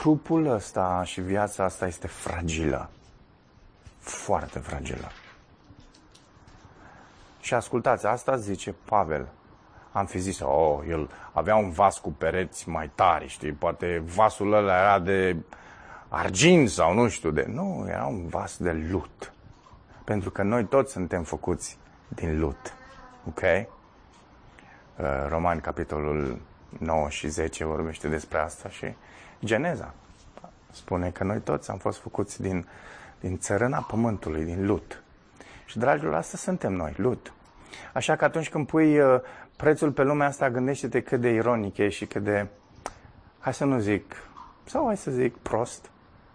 trupul ăsta și viața asta este fragilă. Foarte fragilă. Și ascultați, asta zice Pavel. Am fi zis, oh, el avea un vas cu pereți mai tari, știi, poate vasul ăla era de argint sau nu știu de... Nu, era un vas de lut. Pentru că noi toți suntem făcuți din lut. Ok? Uh, Romani, capitolul 9 și 10 vorbește despre asta și Geneza spune că noi toți am fost făcuți din, din țărâna pământului, din lut. Și, dragilor, asta suntem noi, lut. Așa că atunci când pui uh, prețul pe lumea asta, gândește-te cât de ironic e și cât de, hai să nu zic, sau hai să zic prost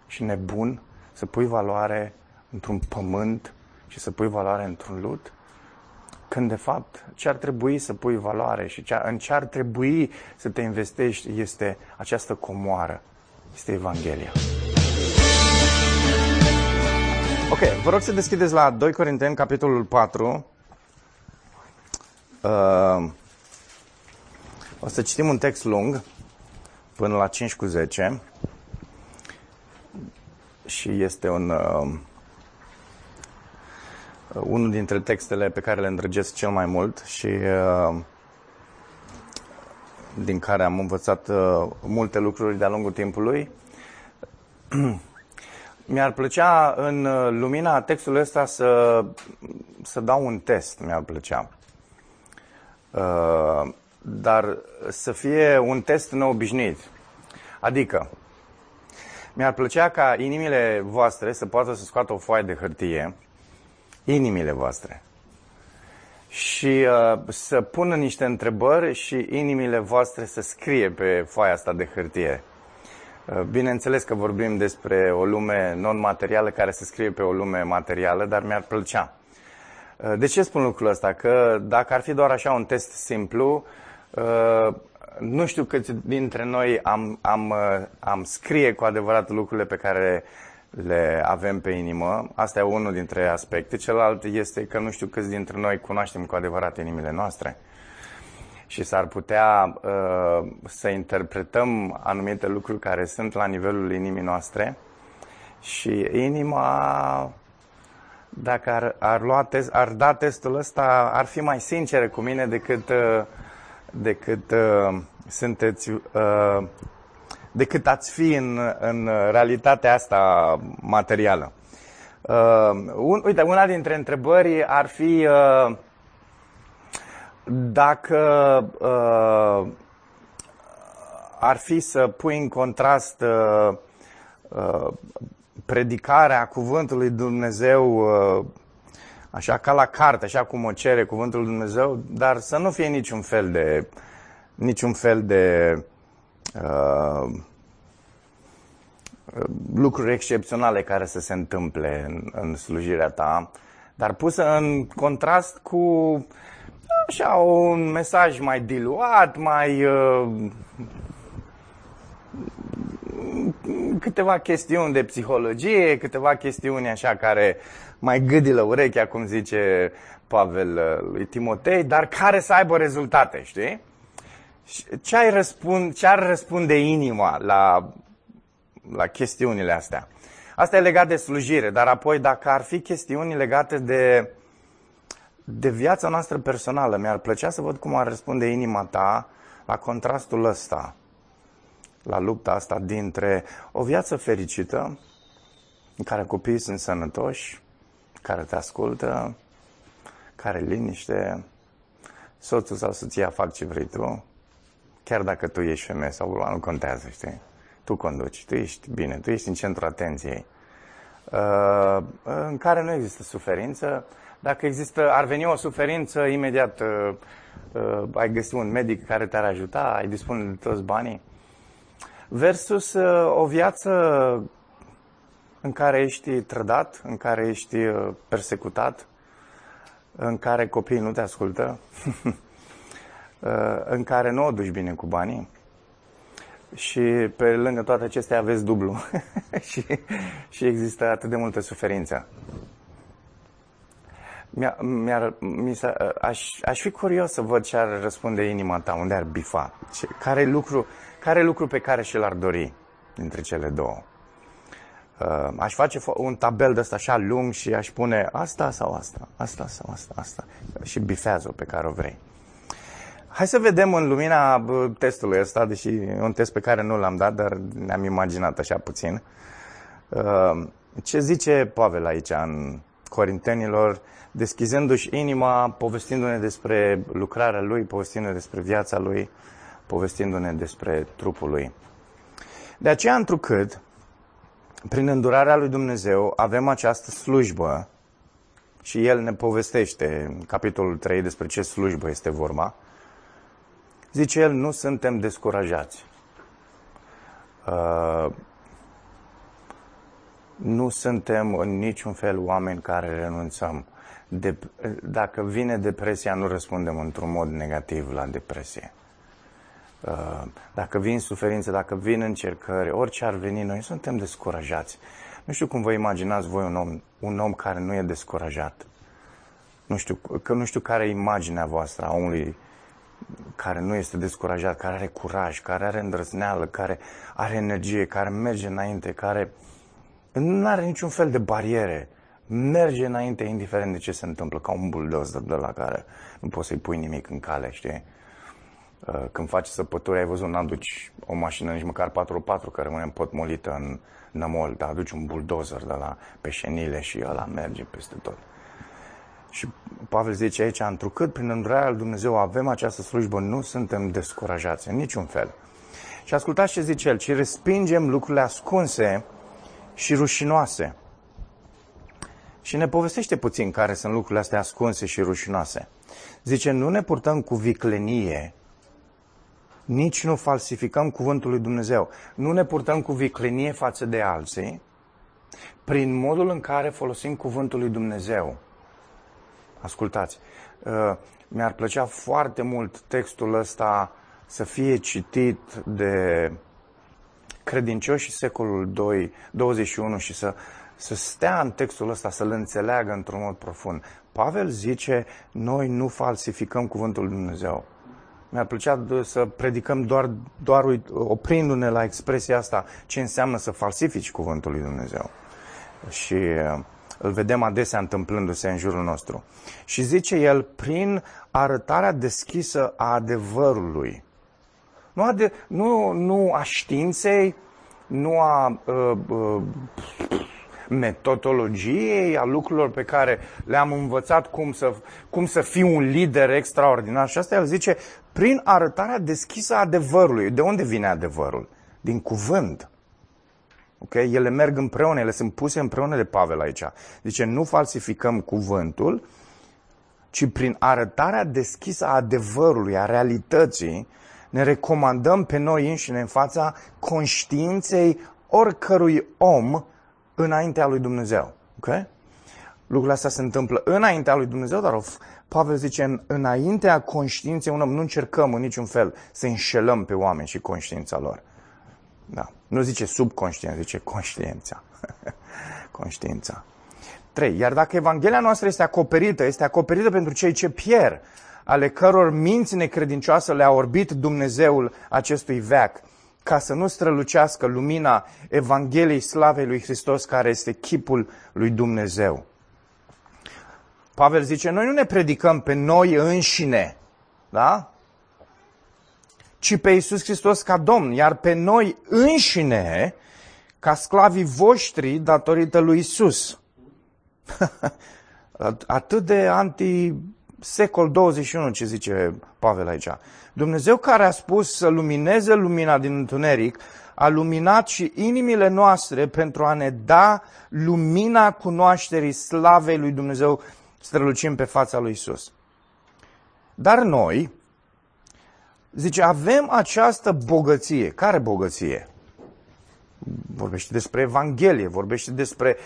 și nebun, să pui valoare într-un pământ și să pui valoare într-un lut. Când, de fapt, ce ar trebui să pui valoare și ce, în ce ar trebui să te investești este această comoară, este Evanghelia. Ok, vă rog să deschideți la 2 Corinteni, capitolul 4. Uh, o să citim un text lung, până la 5 cu 10. Și este un, uh, unul dintre textele pe care le îndrăgesc cel mai mult și uh, din care am învățat uh, multe lucruri de-a lungul timpului. Mi-ar plăcea în uh, lumina textului ăsta să, să dau un test, mi-ar plăcea. Uh, dar să fie un test neobișnuit. Adică, mi-ar plăcea ca inimile voastre să poată să scoată o foaie de hârtie, inimile voastre, și uh, să pună niște întrebări și inimile voastre să scrie pe foaia asta de hârtie. Uh, bineînțeles că vorbim despre o lume non-materială care se scrie pe o lume materială, dar mi-ar plăcea. Uh, de ce spun lucrul ăsta? Că dacă ar fi doar așa un test simplu, uh, nu știu câți dintre noi am, am, am scrie cu adevărat lucrurile pe care le avem pe inimă. Asta e unul dintre aspecte. Celălalt este că nu știu câți dintre noi cunoaștem cu adevărat inimile noastre. Și s-ar putea uh, să interpretăm anumite lucruri care sunt la nivelul inimii noastre. Și inima, dacă ar, ar, lua test, ar da testul ăsta, ar fi mai sinceră cu mine decât, uh, decât uh, sunteți uh, decât ați fi în, în realitatea asta materială. Uh, un, uite, una dintre întrebări ar fi uh, dacă uh, ar fi să pui în contrast uh, uh, predicarea cuvântului Dumnezeu uh, așa ca la carte, așa cum o cere cuvântul Dumnezeu, dar să nu fie niciun fel de niciun fel de uh, lucruri excepționale care să se întâmple în, în slujirea ta, dar pusă în contrast cu așa un mesaj mai diluat, mai uh, câteva chestiuni de psihologie, câteva chestiuni așa care mai gâdilă urechea, cum zice Pavel uh, lui Timotei, dar care să aibă rezultate, știi? Ce, ai răspund, ce ar răspunde inima la, la chestiunile astea? Asta e legat de slujire, dar apoi dacă ar fi chestiuni legate de, de viața noastră personală, mi-ar plăcea să văd cum ar răspunde inima ta la contrastul ăsta, la lupta asta dintre o viață fericită, în care copiii sunt sănătoși, care te ascultă, care liniște, soțul sau soția fac ce vrei tu, Chiar dacă tu ești femeie sau bărbat, nu contează, știi? Tu conduci, tu ești bine, tu ești în centrul atenției. Uh, în care nu există suferință. Dacă există, ar veni o suferință, imediat uh, uh, ai găsit un medic care te-ar ajuta, ai dispune de toți banii. Versus o viață în care ești trădat, în care ești persecutat, în care copiii nu te ascultă, Uh, în care nu o duci bine cu banii și pe lângă toate acestea aveți dublu și, și există atât de multă suferință. Mi-ar, mi-ar, mi aș, aș fi curios să văd ce ar răspunde inima ta, unde ar bifa, ce, care lucru, care lucru pe care și l-ar dori. dintre cele două. Uh, aș face un tabel de ăsta așa lung și aș pune asta sau asta, asta sau asta, asta și bifează pe care o vrei. Hai să vedem în lumina testului ăsta, deși e un test pe care nu l-am dat, dar ne-am imaginat așa puțin. Uh, ce zice Pavel aici în Corintenilor, deschizându-și inima, povestindu-ne despre lucrarea lui, povestindu-ne despre viața lui, povestindu-ne despre trupul lui. De aceea, întrucât, prin îndurarea lui Dumnezeu, avem această slujbă și El ne povestește în capitolul 3 despre ce slujbă este vorba, zice El, nu suntem descurajați. Uh, nu suntem în niciun fel oameni care renunțăm. De, dacă vine depresia, nu răspundem într-un mod negativ la depresie. Uh, dacă vin suferințe, dacă vin încercări, orice ar veni, noi suntem descurajați. Nu știu cum vă imaginați voi un om, un om care nu e descurajat. Nu știu, că nu știu care e imaginea voastră a omului care nu este descurajat, care are curaj, care are îndrăzneală, care are energie, care merge înainte, care nu are niciun fel de bariere. Merge înainte indiferent de ce se întâmplă, ca un buldozer de la care nu poți să-i pui nimic în cale, știi? Uh, când faci săpături, ai văzut, n-aduci o mașină, nici măcar 4x4 care rămâne potmolită în nămol, dar aduci un buldozer de la peșenile și ăla merge peste tot. Și Pavel zice aici, întrucât prin îndurarea lui Dumnezeu avem această slujbă, nu suntem descurajați în niciun fel. Și ascultați ce zice el, ci respingem lucrurile ascunse și rușinoase. Și ne povestește puțin care sunt lucrurile astea ascunse și rușinoase. Zice, nu ne purtăm cu viclenie nici nu falsificăm cuvântul lui Dumnezeu. Nu ne purtăm cu viclenie față de alții prin modul în care folosim cuvântul lui Dumnezeu. Ascultați, uh, mi-ar plăcea foarte mult textul ăsta să fie citit de credincioșii secolul 2, 21 și să, să stea în textul ăsta, să-l înțeleagă într-un mod profund. Pavel zice, noi nu falsificăm cuvântul lui Dumnezeu. Mi-ar plăcea să predicăm doar, doar oprindu-ne la expresia asta ce înseamnă să falsifici cuvântul lui Dumnezeu. Și uh, îl vedem adesea întâmplându-se în jurul nostru. Și zice el, prin arătarea deschisă a adevărului. Nu a, de, nu, nu a științei, nu a uh, uh, metodologiei, a lucrurilor pe care le-am învățat cum să, cum să fiu un lider extraordinar. Și asta el zice, prin arătarea deschisă a adevărului. De unde vine adevărul? Din cuvânt. Ok? Ele merg împreună, ele sunt puse împreună de Pavel aici. Zice, nu falsificăm cuvântul, ci prin arătarea deschisă a adevărului, a realității, ne recomandăm pe noi înșine în fața conștiinței oricărui om înaintea lui Dumnezeu. Ok? Lucrul astea se întâmplă înaintea lui Dumnezeu, dar Pavel zice, în, înaintea conștiinței un om, nu încercăm în niciun fel să înșelăm pe oameni și conștiința lor. Da. Nu zice subconștiență, zice conștiința. conștiința. 3. Iar dacă Evanghelia noastră este acoperită, este acoperită pentru cei ce pierd, ale căror minți necredincioase le-a orbit Dumnezeul acestui veac, ca să nu strălucească lumina Evangheliei Slavei lui Hristos, care este chipul lui Dumnezeu. Pavel zice, noi nu ne predicăm pe noi înșine, da? Ci pe Iisus Hristos ca Domn, iar pe noi înșine ca sclavii voștri datorită lui Iisus. Atât de anti secol 21, ce zice Pavel aici. Dumnezeu care a spus să lumineze lumina din întuneric, a luminat și inimile noastre pentru a ne da lumina cunoașterii slavei lui Dumnezeu strălucim pe fața lui Isus. Dar noi, zice, avem această bogăție. Care bogăție? Vorbește despre Evanghelie, vorbește despre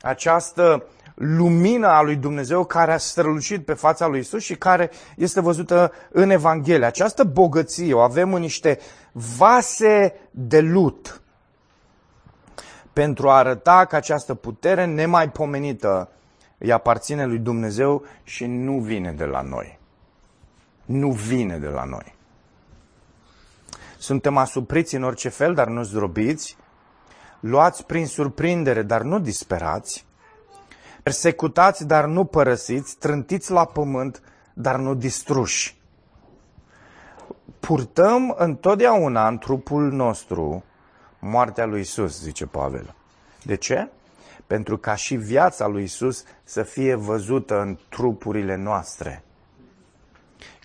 această lumină a lui Dumnezeu care a strălucit pe fața lui Isus și care este văzută în Evanghelie. Această bogăție o avem în niște vase de lut pentru a arăta că această putere nemaipomenită îi aparține lui Dumnezeu și nu vine de la noi. Nu vine de la noi. Suntem asupriți în orice fel, dar nu zdrobiți. luați prin surprindere, dar nu disperați, persecutați, dar nu părăsiți, trântiți la pământ, dar nu distruși. Purtăm întotdeauna în trupul nostru moartea lui Isus, zice Pavel. De ce? Pentru ca și viața lui Isus să fie văzută în trupurile noastre.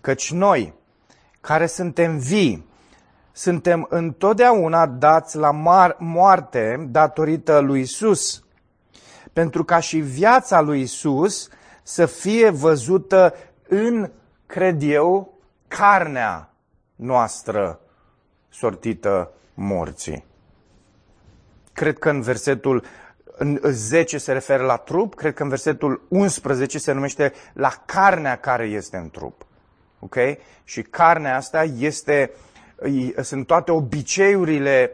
Căci noi, care suntem vii, suntem întotdeauna dați la moarte datorită lui Isus, pentru ca și viața lui Isus să fie văzută în, cred eu, carnea noastră sortită morții. Cred că în versetul în 10 se referă la trup, cred că în versetul 11 se numește la carnea care este în trup. Ok? Și carnea asta este, sunt toate obiceiurile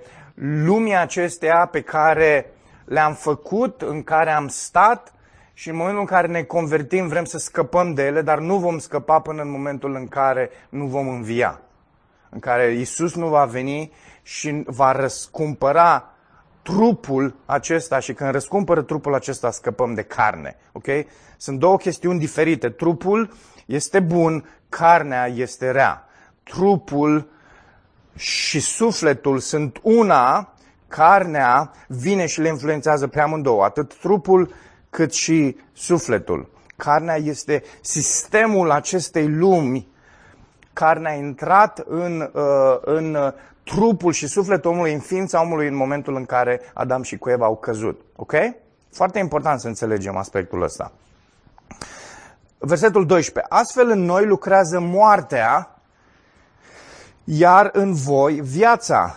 lumii acesteia pe care le-am făcut, în care am stat și în momentul în care ne convertim vrem să scăpăm de ele, dar nu vom scăpa până în momentul în care nu vom învia. În care Isus nu va veni și va răscumpăra trupul acesta și când răscumpără trupul acesta scăpăm de carne. Ok? Sunt două chestiuni diferite. Trupul este bun, carnea este rea. Trupul și sufletul sunt una, carnea vine și le influențează pe amândouă, atât trupul cât și sufletul. Carnea este sistemul acestei lumi. Carnea a intrat în, uh, în trupul și sufletul omului, în ființa omului în momentul în care Adam și cu Eva au căzut. Ok? Foarte important să înțelegem aspectul ăsta. Versetul 12. Astfel în noi lucrează moartea, iar în voi viața.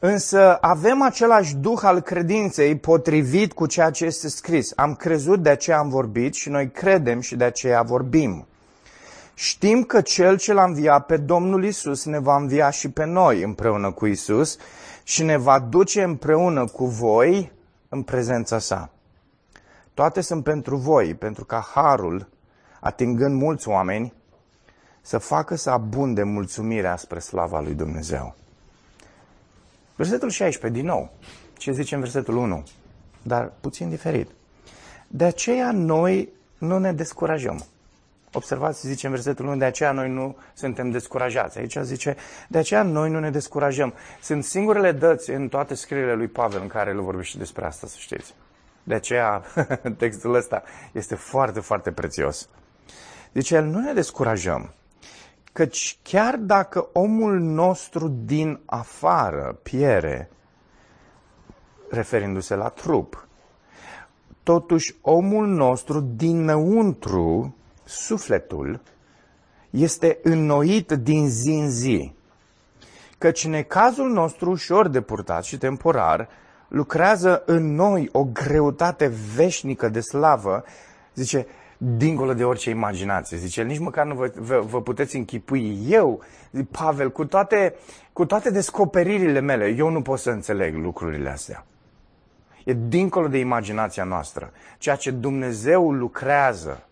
Însă avem același duh al credinței potrivit cu ceea ce este scris. Am crezut, de aceea am vorbit și noi credem și de aceea vorbim. Știm că Cel ce l-a înviat pe Domnul Isus ne va învia și pe noi împreună cu Isus și ne va duce împreună cu voi în prezența sa. Toate sunt pentru voi, pentru ca harul, atingând mulți oameni, să facă să abunde mulțumirea spre slava lui Dumnezeu. Versetul 16, din nou. Ce zice în versetul 1? Dar puțin diferit. De aceea noi nu ne descurajăm. Observați, zice în versetul 1, de aceea noi nu suntem descurajați. Aici zice, de aceea noi nu ne descurajăm. Sunt singurele dăți în toate scrierile lui Pavel în care el vorbește despre asta, să știți. De aceea textul ăsta este foarte, foarte prețios. Zice, el nu ne descurajăm. Căci chiar dacă omul nostru din afară piere, referindu-se la trup, totuși omul nostru dinăuntru sufletul este înnoit din zi în zi. Căci necazul nostru ușor de purtat și temporar lucrează în noi o greutate veșnică de slavă, zice, dincolo de orice imaginație. Zice, nici măcar nu vă, vă, vă puteți închipui. Eu, zic, Pavel, cu toate, cu toate descoperirile mele, eu nu pot să înțeleg lucrurile astea. E dincolo de imaginația noastră. Ceea ce Dumnezeu lucrează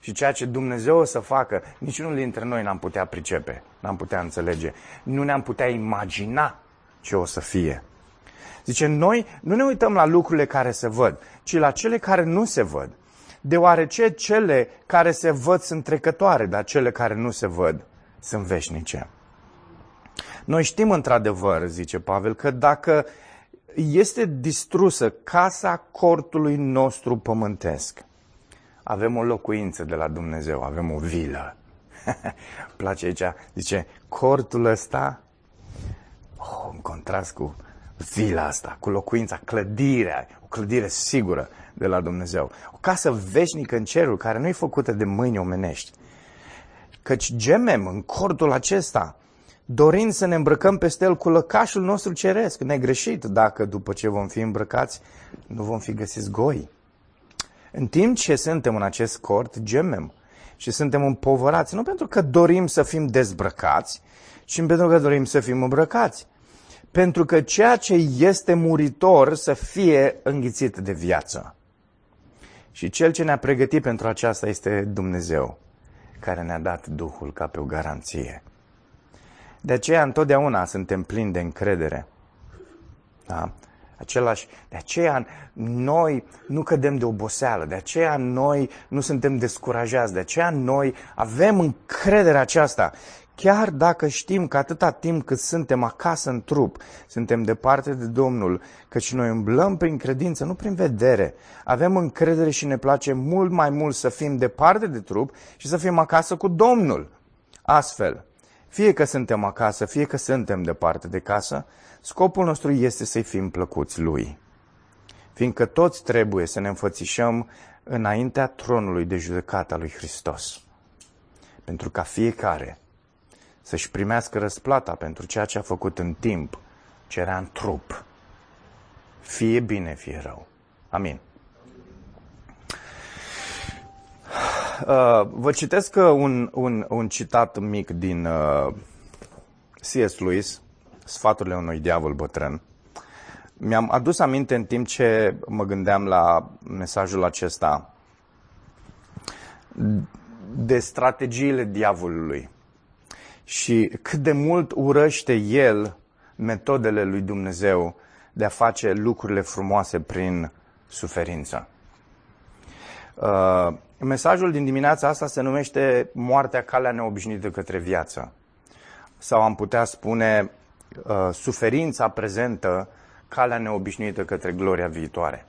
și ceea ce Dumnezeu o să facă, niciunul dintre noi n-am putea pricepe, n-am putea înțelege, nu ne-am putea imagina ce o să fie. Zice, noi nu ne uităm la lucrurile care se văd, ci la cele care nu se văd. Deoarece cele care se văd sunt trecătoare, dar cele care nu se văd sunt veșnice. Noi știm într-adevăr, zice Pavel, că dacă este distrusă casa cortului nostru pământesc, avem o locuință de la Dumnezeu, avem o vilă. Place aici, zice, cortul ăsta, oh, în contrast cu vila asta, cu locuința, clădirea, o clădire sigură de la Dumnezeu. O casă veșnică în cerul, care nu e făcută de mâini omenești. Căci gemem în cortul acesta, dorind să ne îmbrăcăm peste el cu lăcașul nostru ceresc, negreșit, dacă după ce vom fi îmbrăcați, nu vom fi găsiți goi. În timp ce suntem în acest cort, gemem și suntem împovărați, nu pentru că dorim să fim dezbrăcați, ci pentru că dorim să fim îmbrăcați. Pentru că ceea ce este muritor să fie înghițit de viață. Și cel ce ne-a pregătit pentru aceasta este Dumnezeu, care ne-a dat Duhul ca pe o garanție. De aceea întotdeauna suntem plini de încredere. Da? același. De aceea noi nu cădem de oboseală, de aceea noi nu suntem descurajați, de aceea noi avem încrederea aceasta. Chiar dacă știm că atâta timp cât suntem acasă în trup, suntem departe de Domnul, căci noi umblăm prin credință, nu prin vedere. Avem încredere și ne place mult mai mult să fim departe de trup și să fim acasă cu Domnul. Astfel, fie că suntem acasă, fie că suntem departe de casă, scopul nostru este să-i fim plăcuți Lui. Fiindcă toți trebuie să ne înfățișăm înaintea tronului de judecată a lui Hristos. Pentru ca fiecare să-și primească răsplata pentru ceea ce a făcut în timp, ce era în trup. Fie bine, fie rău. Amin. Uh, vă citesc uh, un, un, un citat mic din uh, C.S. Lewis, Sfaturile unui diavol bătrân. Mi-am adus aminte în timp ce mă gândeam la mesajul acesta de strategiile diavolului și cât de mult urăște el metodele lui Dumnezeu de a face lucrurile frumoase prin suferință. Uh, mesajul din dimineața asta se numește Moartea calea neobișnuită către viață. Sau am putea spune uh, suferința prezentă calea neobișnuită către gloria viitoare.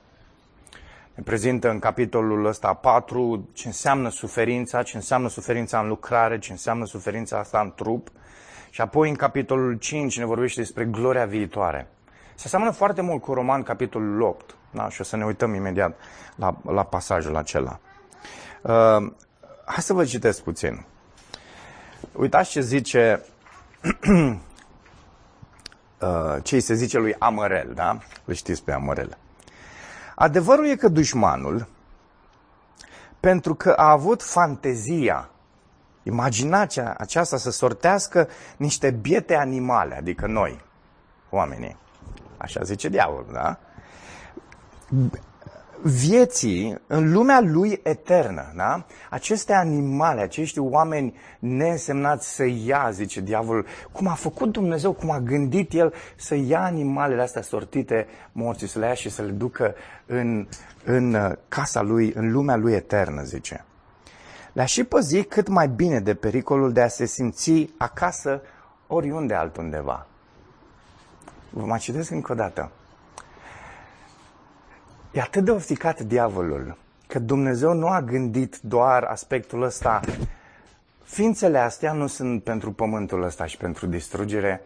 Ne prezintă în capitolul ăsta 4 ce înseamnă suferința, ce înseamnă suferința în lucrare, ce înseamnă suferința asta în trup. Și apoi în capitolul 5 ne vorbește despre gloria viitoare. Se seamănă foarte mult cu Roman, capitolul 8. Da? Și o să ne uităm imediat la, la pasajul acela. Uh, hai să vă citesc puțin. Uitați ce zice uh, ce se zice lui Amărel, da? Îl știți pe Amărel. Adevărul e că dușmanul, pentru că a avut fantezia, imaginația aceasta să sortească niște biete animale, adică noi, oamenii, așa zice diavolul, da? Vieții în lumea lui eternă. Da? Aceste animale, acești oameni neînsemnați să ia, zice diavolul, cum a făcut Dumnezeu, cum a gândit El să ia animalele astea sortite morții, să le ia și să le ducă în, în uh, casa lui, în lumea lui eternă, zice. Le-a și păzi cât mai bine de pericolul de a se simți acasă oriunde altundeva. Vă mai citesc încă o dată. E atât de ofticat diavolul că Dumnezeu nu a gândit doar aspectul ăsta. Ființele astea nu sunt pentru pământul ăsta și pentru distrugere.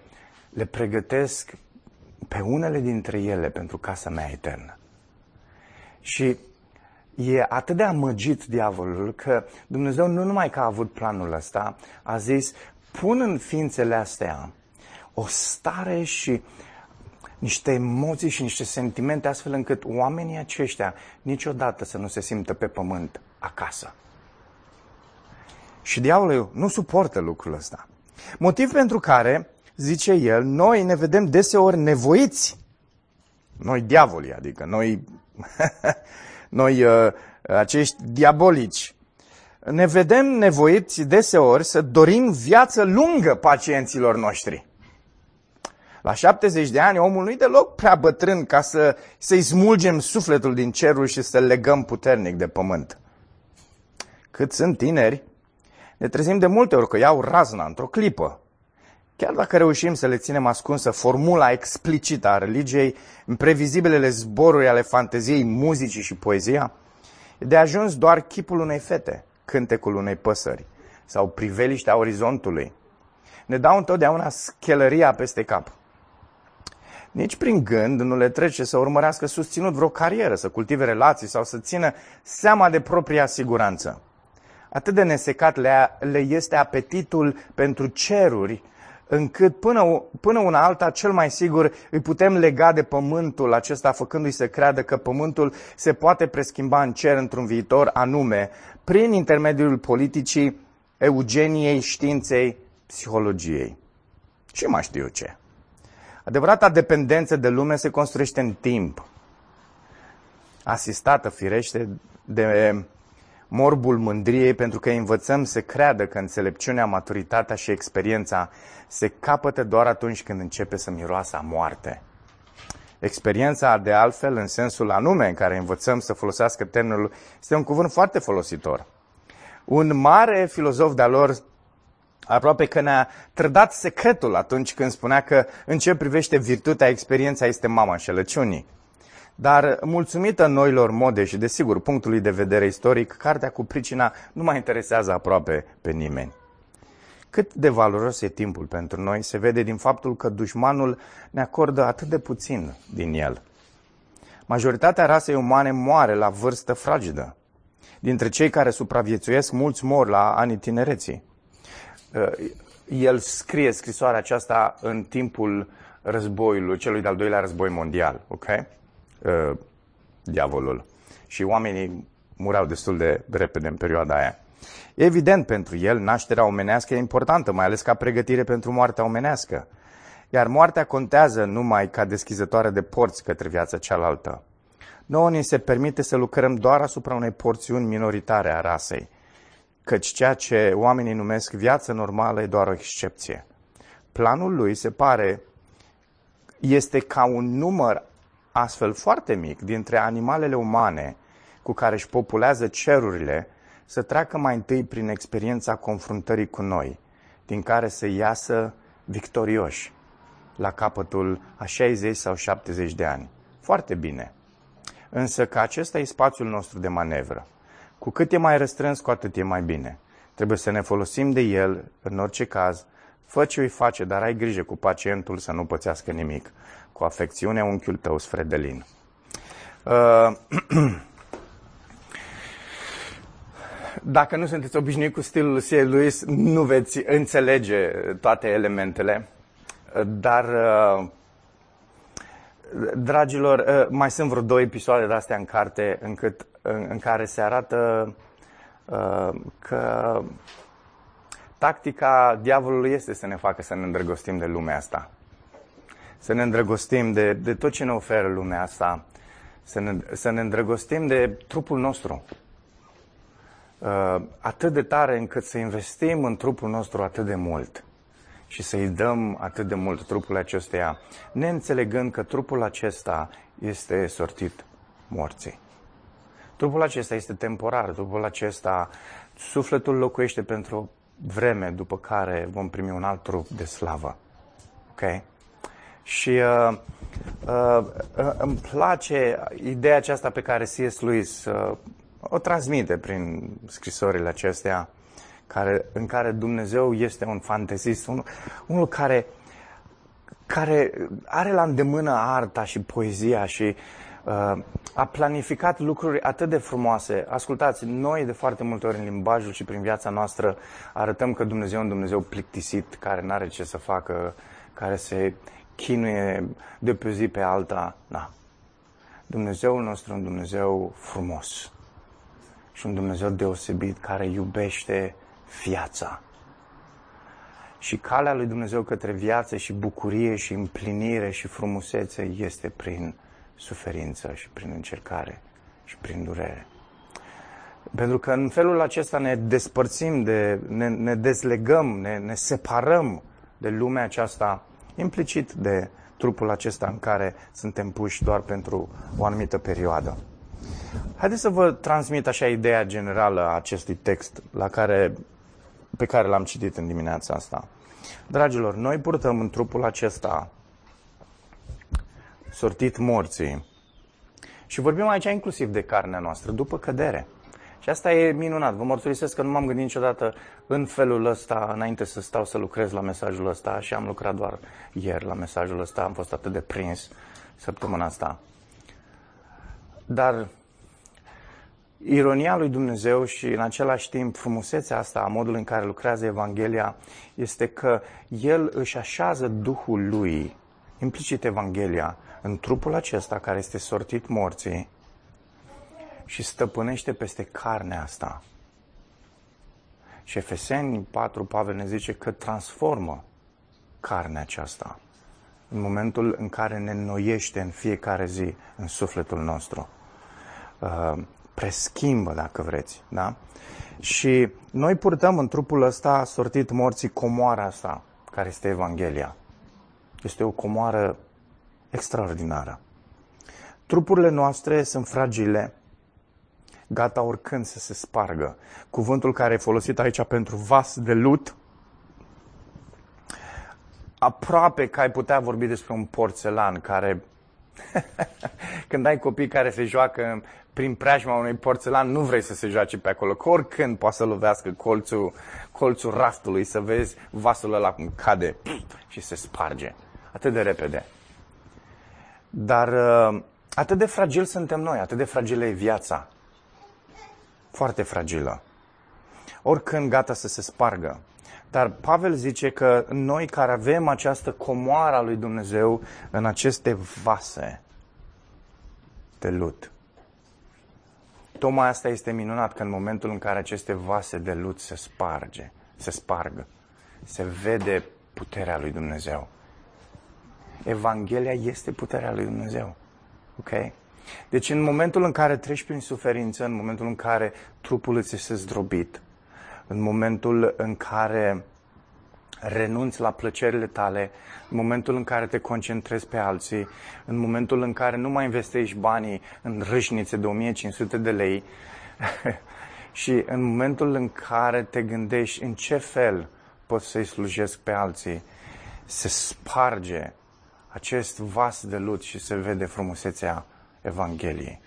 Le pregătesc pe unele dintre ele pentru casa mea eternă. Și e atât de amăgit diavolul că Dumnezeu nu numai că a avut planul ăsta, a zis, pun în ființele astea o stare și niște emoții și niște sentimente astfel încât oamenii aceștia niciodată să nu se simtă pe pământ acasă. Și diavolul nu suportă lucrul ăsta. Motiv pentru care, zice el, noi ne vedem deseori nevoiți, noi diavolii, adică noi, noi uh, acești diabolici, ne vedem nevoiți deseori să dorim viață lungă pacienților noștri. La 70 de ani, omul nu-i deloc prea bătrân ca să, să-i smulgem sufletul din cerul și să-l legăm puternic de pământ. Cât sunt tineri, ne trezim de multe ori că iau razna într-o clipă. Chiar dacă reușim să le ținem ascunsă formula explicită a religiei, în previzibilele zboruri ale fanteziei, muzicii și poezia, e de ajuns doar chipul unei fete, cântecul unei păsări sau priveliștea orizontului. Ne dau întotdeauna schelăria peste cap. Nici prin gând nu le trece să urmărească susținut vreo carieră, să cultive relații sau să țină seama de propria siguranță. Atât de nesecat le, le este apetitul pentru ceruri, încât până, până una alta, cel mai sigur, îi putem lega de pământul acesta, făcându-i să creadă că pământul se poate preschimba în cer într-un viitor anume, prin intermediul politicii, eugeniei, științei, psihologiei. Și mai știu eu ce. Adevărata dependență de lume se construiește în timp, asistată, firește, de morbul mândriei, pentru că învățăm să creadă că înțelepciunea, maturitatea și experiența se capătă doar atunci când începe să miroasă a moarte. Experiența, de altfel, în sensul anume în care învățăm să folosească termenul, este un cuvânt foarte folositor. Un mare filozof de-a lor aproape că ne-a trădat secretul atunci când spunea că în ce privește virtutea, experiența este mama înșelăciunii. Dar mulțumită noilor mode și, desigur, punctului de vedere istoric, cartea cu pricina nu mai interesează aproape pe nimeni. Cât de valoros e timpul pentru noi se vede din faptul că dușmanul ne acordă atât de puțin din el. Majoritatea rasei umane moare la vârstă fragedă. Dintre cei care supraviețuiesc, mulți mor la anii tinereții. Uh, el scrie scrisoarea aceasta în timpul războiului, celui de-al doilea război mondial, ok? Uh, diavolul. Și oamenii mureau destul de repede în perioada aia. Evident, pentru el, nașterea omenească e importantă, mai ales ca pregătire pentru moartea omenească. Iar moartea contează numai ca deschizătoare de porți către viața cealaltă. Nouă ni se permite să lucrăm doar asupra unei porțiuni minoritare a rasei, căci ceea ce oamenii numesc viață normală e doar o excepție. Planul lui se pare este ca un număr astfel foarte mic dintre animalele umane cu care își populează cerurile să treacă mai întâi prin experiența confruntării cu noi, din care să iasă victorioși la capătul a 60 sau 70 de ani. Foarte bine. Însă că acesta e spațiul nostru de manevră. Cu cât e mai restrâns, cu atât e mai bine. Trebuie să ne folosim de el, în orice caz, fă ce îi face, dar ai grijă cu pacientul să nu pățească nimic. Cu afecțiune, unchiul tău, Sfredelin. Uh, Dacă nu sunteți obișnuit cu stilul C. Lewis, nu veți înțelege toate elementele. Dar, uh, dragilor, uh, mai sunt vreo două episoade de astea în carte încât, în, în care se arată uh, că tactica diavolului este să ne facă să ne îndrăgostim de lumea asta. Să ne îndrăgostim de, de tot ce ne oferă lumea asta. Să ne, să ne îndrăgostim de trupul nostru uh, atât de tare încât să investim în trupul nostru atât de mult și să-i dăm atât de mult trupul acesteia, neînțelegând că trupul acesta este sortit morții. Trupul acesta este temporar, trupul acesta, sufletul locuiește pentru o vreme după care vom primi un alt trup de slavă. Ok? Și uh, uh, uh, îmi place ideea aceasta pe care C.S. Lewis uh, o transmite prin scrisorile acestea care, în care Dumnezeu este un fantezist, unul, unul care, care are la îndemână arta și poezia și uh, a planificat lucruri atât de frumoase. Ascultați, noi de foarte multe ori în limbajul și prin viața noastră arătăm că Dumnezeu e un Dumnezeu plictisit, care nu are ce să facă, care se chinuie de pe zi pe alta. Na. Dumnezeul nostru e un Dumnezeu frumos și un Dumnezeu deosebit care iubește viața. Și calea lui Dumnezeu către viață și bucurie și împlinire și frumusețe este prin suferință și prin încercare și prin durere. Pentru că în felul acesta ne despărțim, de, ne, ne dezlegăm, ne, ne separăm de lumea aceasta, implicit de trupul acesta în care suntem puși doar pentru o anumită perioadă. Haideți să vă transmit așa ideea generală a acestui text la care, pe care l-am citit în dimineața asta. Dragilor, noi purtăm în trupul acesta sortit morții și vorbim aici inclusiv de carnea noastră, după cădere. Și asta e minunat. Vă mărturisesc că nu m-am gândit niciodată în felul ăsta, înainte să stau să lucrez la mesajul ăsta și am lucrat doar ieri la mesajul ăsta, am fost atât de prins săptămâna asta. Dar ironia lui Dumnezeu și în același timp frumusețea asta a modului în care lucrează Evanghelia este că El își așează Duhul Lui, implicit Evanghelia, în trupul acesta care este sortit morții și stăpânește peste carnea asta. Și Efeseni 4, Pavel ne zice că transformă carnea aceasta în momentul în care ne înnoiește în fiecare zi în sufletul nostru. Uh, preschimbă, dacă vreți. Da? Și noi purtăm în trupul ăsta sortit morții comoara asta, care este Evanghelia. Este o comoară extraordinară. Trupurile noastre sunt fragile, gata oricând să se spargă. Cuvântul care e folosit aici pentru vas de lut, aproape că ai putea vorbi despre un porțelan care când ai copii care se joacă prin preajma unui porțelan, nu vrei să se joace pe acolo, că oricând poate să lovească colțul, colțul raftului, să vezi vasul ăla cum cade și se sparge. Atât de repede. Dar uh, atât de fragil suntem noi, atât de fragilă e viața. Foarte fragilă. Oricând gata să se spargă. Dar Pavel zice că noi care avem această comoară a lui Dumnezeu în aceste vase de lut. Tocmai asta este minunat, că în momentul în care aceste vase de lut se sparge, se spargă, se vede puterea lui Dumnezeu. Evanghelia este puterea lui Dumnezeu. Ok? Deci în momentul în care treci prin suferință, în momentul în care trupul îți este zdrobit, în momentul în care renunți la plăcerile tale, în momentul în care te concentrezi pe alții, în momentul în care nu mai investești banii în râșnițe de 1500 de lei și în momentul în care te gândești în ce fel pot să-i slujesc pe alții, se sparge acest vas de lut și se vede frumusețea Evangheliei.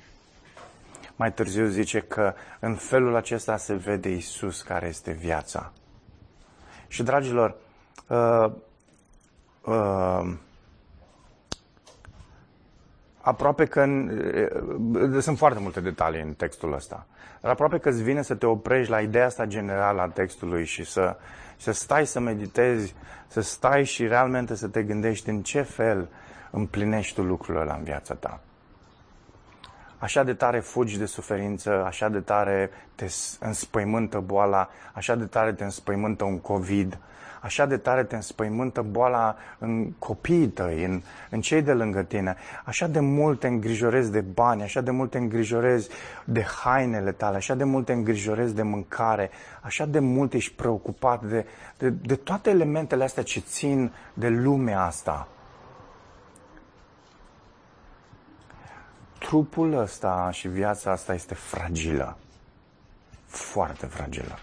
Mai târziu zice că în felul acesta se vede Isus care este viața. Și, dragilor, uh, uh, aproape că uh, sunt foarte multe detalii în textul ăsta, dar aproape că îți vine să te oprești la ideea asta generală a textului și să, să stai să meditezi, să stai și realmente să te gândești în ce fel împlinești tu lucrurile la în viața ta. Așa de tare fugi de suferință, așa de tare te înspăimântă boala, așa de tare te înspăimântă un COVID, așa de tare te înspăimântă boala în copiii tăi, în, în cei de lângă tine, așa de mult te îngrijorezi de bani, așa de mult te îngrijorezi de hainele tale, așa de mult te îngrijorezi de mâncare, așa de mult ești preocupat de, de, de toate elementele astea ce țin de lumea asta. trupul ăsta și viața asta este fragilă. Foarte fragilă.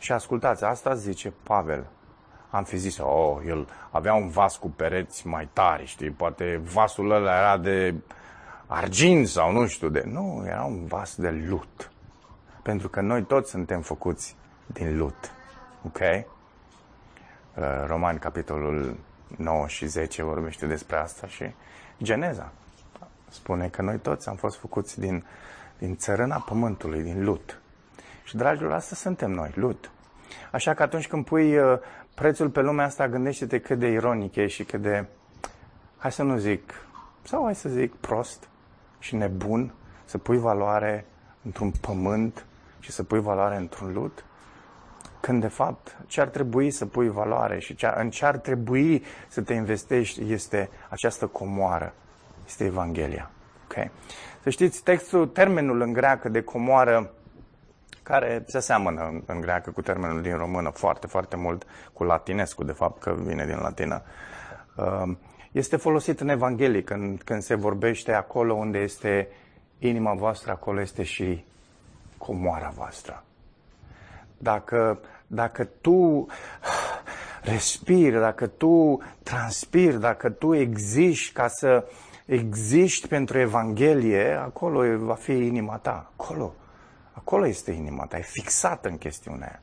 Și ascultați, asta zice Pavel. Am fi zis, oh, el avea un vas cu pereți mai tari, știi, poate vasul ăla era de argint sau nu știu de... Nu, era un vas de lut. Pentru că noi toți suntem făcuți din lut. Ok? Uh, Romani, capitolul 9 și 10 vorbește despre asta și Geneza spune că noi toți am fost făcuți din, din țărâna pământului, din lut. Și, dragilor, asta suntem noi, lut. Așa că atunci când pui uh, prețul pe lumea asta, gândește-te cât de ironic e și cât de, hai să nu zic, sau hai să zic prost și nebun, să pui valoare într-un pământ și să pui valoare într-un lut. Când, de fapt, ce ar trebui să pui valoare și ce, în ce ar trebui să te investești este această comoară, este Evanghelia. Okay? Să știți, textul, termenul în greacă de comoară, care se seamănă în, în greacă cu termenul din română foarte, foarte mult, cu latinescu, de fapt, că vine din latină, um, este folosit în Evanghelie, când, când se vorbește acolo unde este inima voastră, acolo este și comoara voastră. Dacă, dacă tu respiri, dacă tu transpiri, dacă tu existi ca să existi pentru Evanghelie, acolo va fi inima ta. Acolo. Acolo este inima ta. E fixată în chestiunea aia.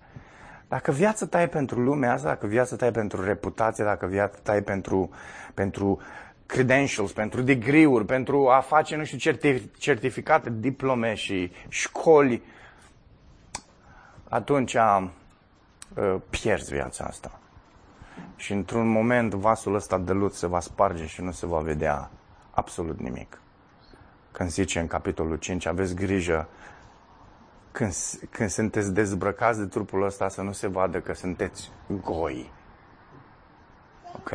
Dacă viața ta e pentru lumea asta, dacă viața ta e pentru reputație, dacă viața ta e pentru, pentru credentials, pentru degree-uri, pentru a face, nu știu, certificate, diplome și școli, atunci uh, pierzi viața asta. Și într-un moment vasul ăsta de lut se va sparge și nu se va vedea absolut nimic. Când zice în capitolul 5, aveți grijă când, când sunteți dezbrăcați de trupul ăsta să nu se vadă că sunteți goi. Ok.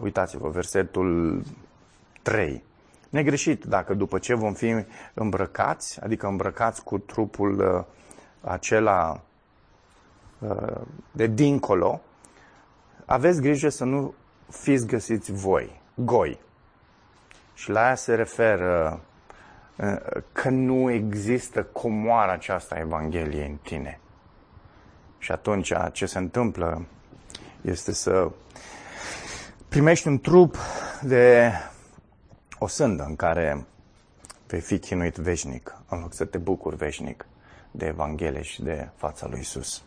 Uitați-vă, versetul 3. Negreșit dacă după ce vom fi îmbrăcați, adică îmbrăcați cu trupul uh, acela uh, de dincolo, aveți grijă să nu fiți găsiți voi, goi. Și la aia se referă uh, că nu există comoara aceasta a Evangheliei în tine. Și atunci ce se întâmplă este să primești un trup de o sândă în care vei fi chinuit veșnic, în loc să te bucuri veșnic de Evanghelie și de fața lui Isus.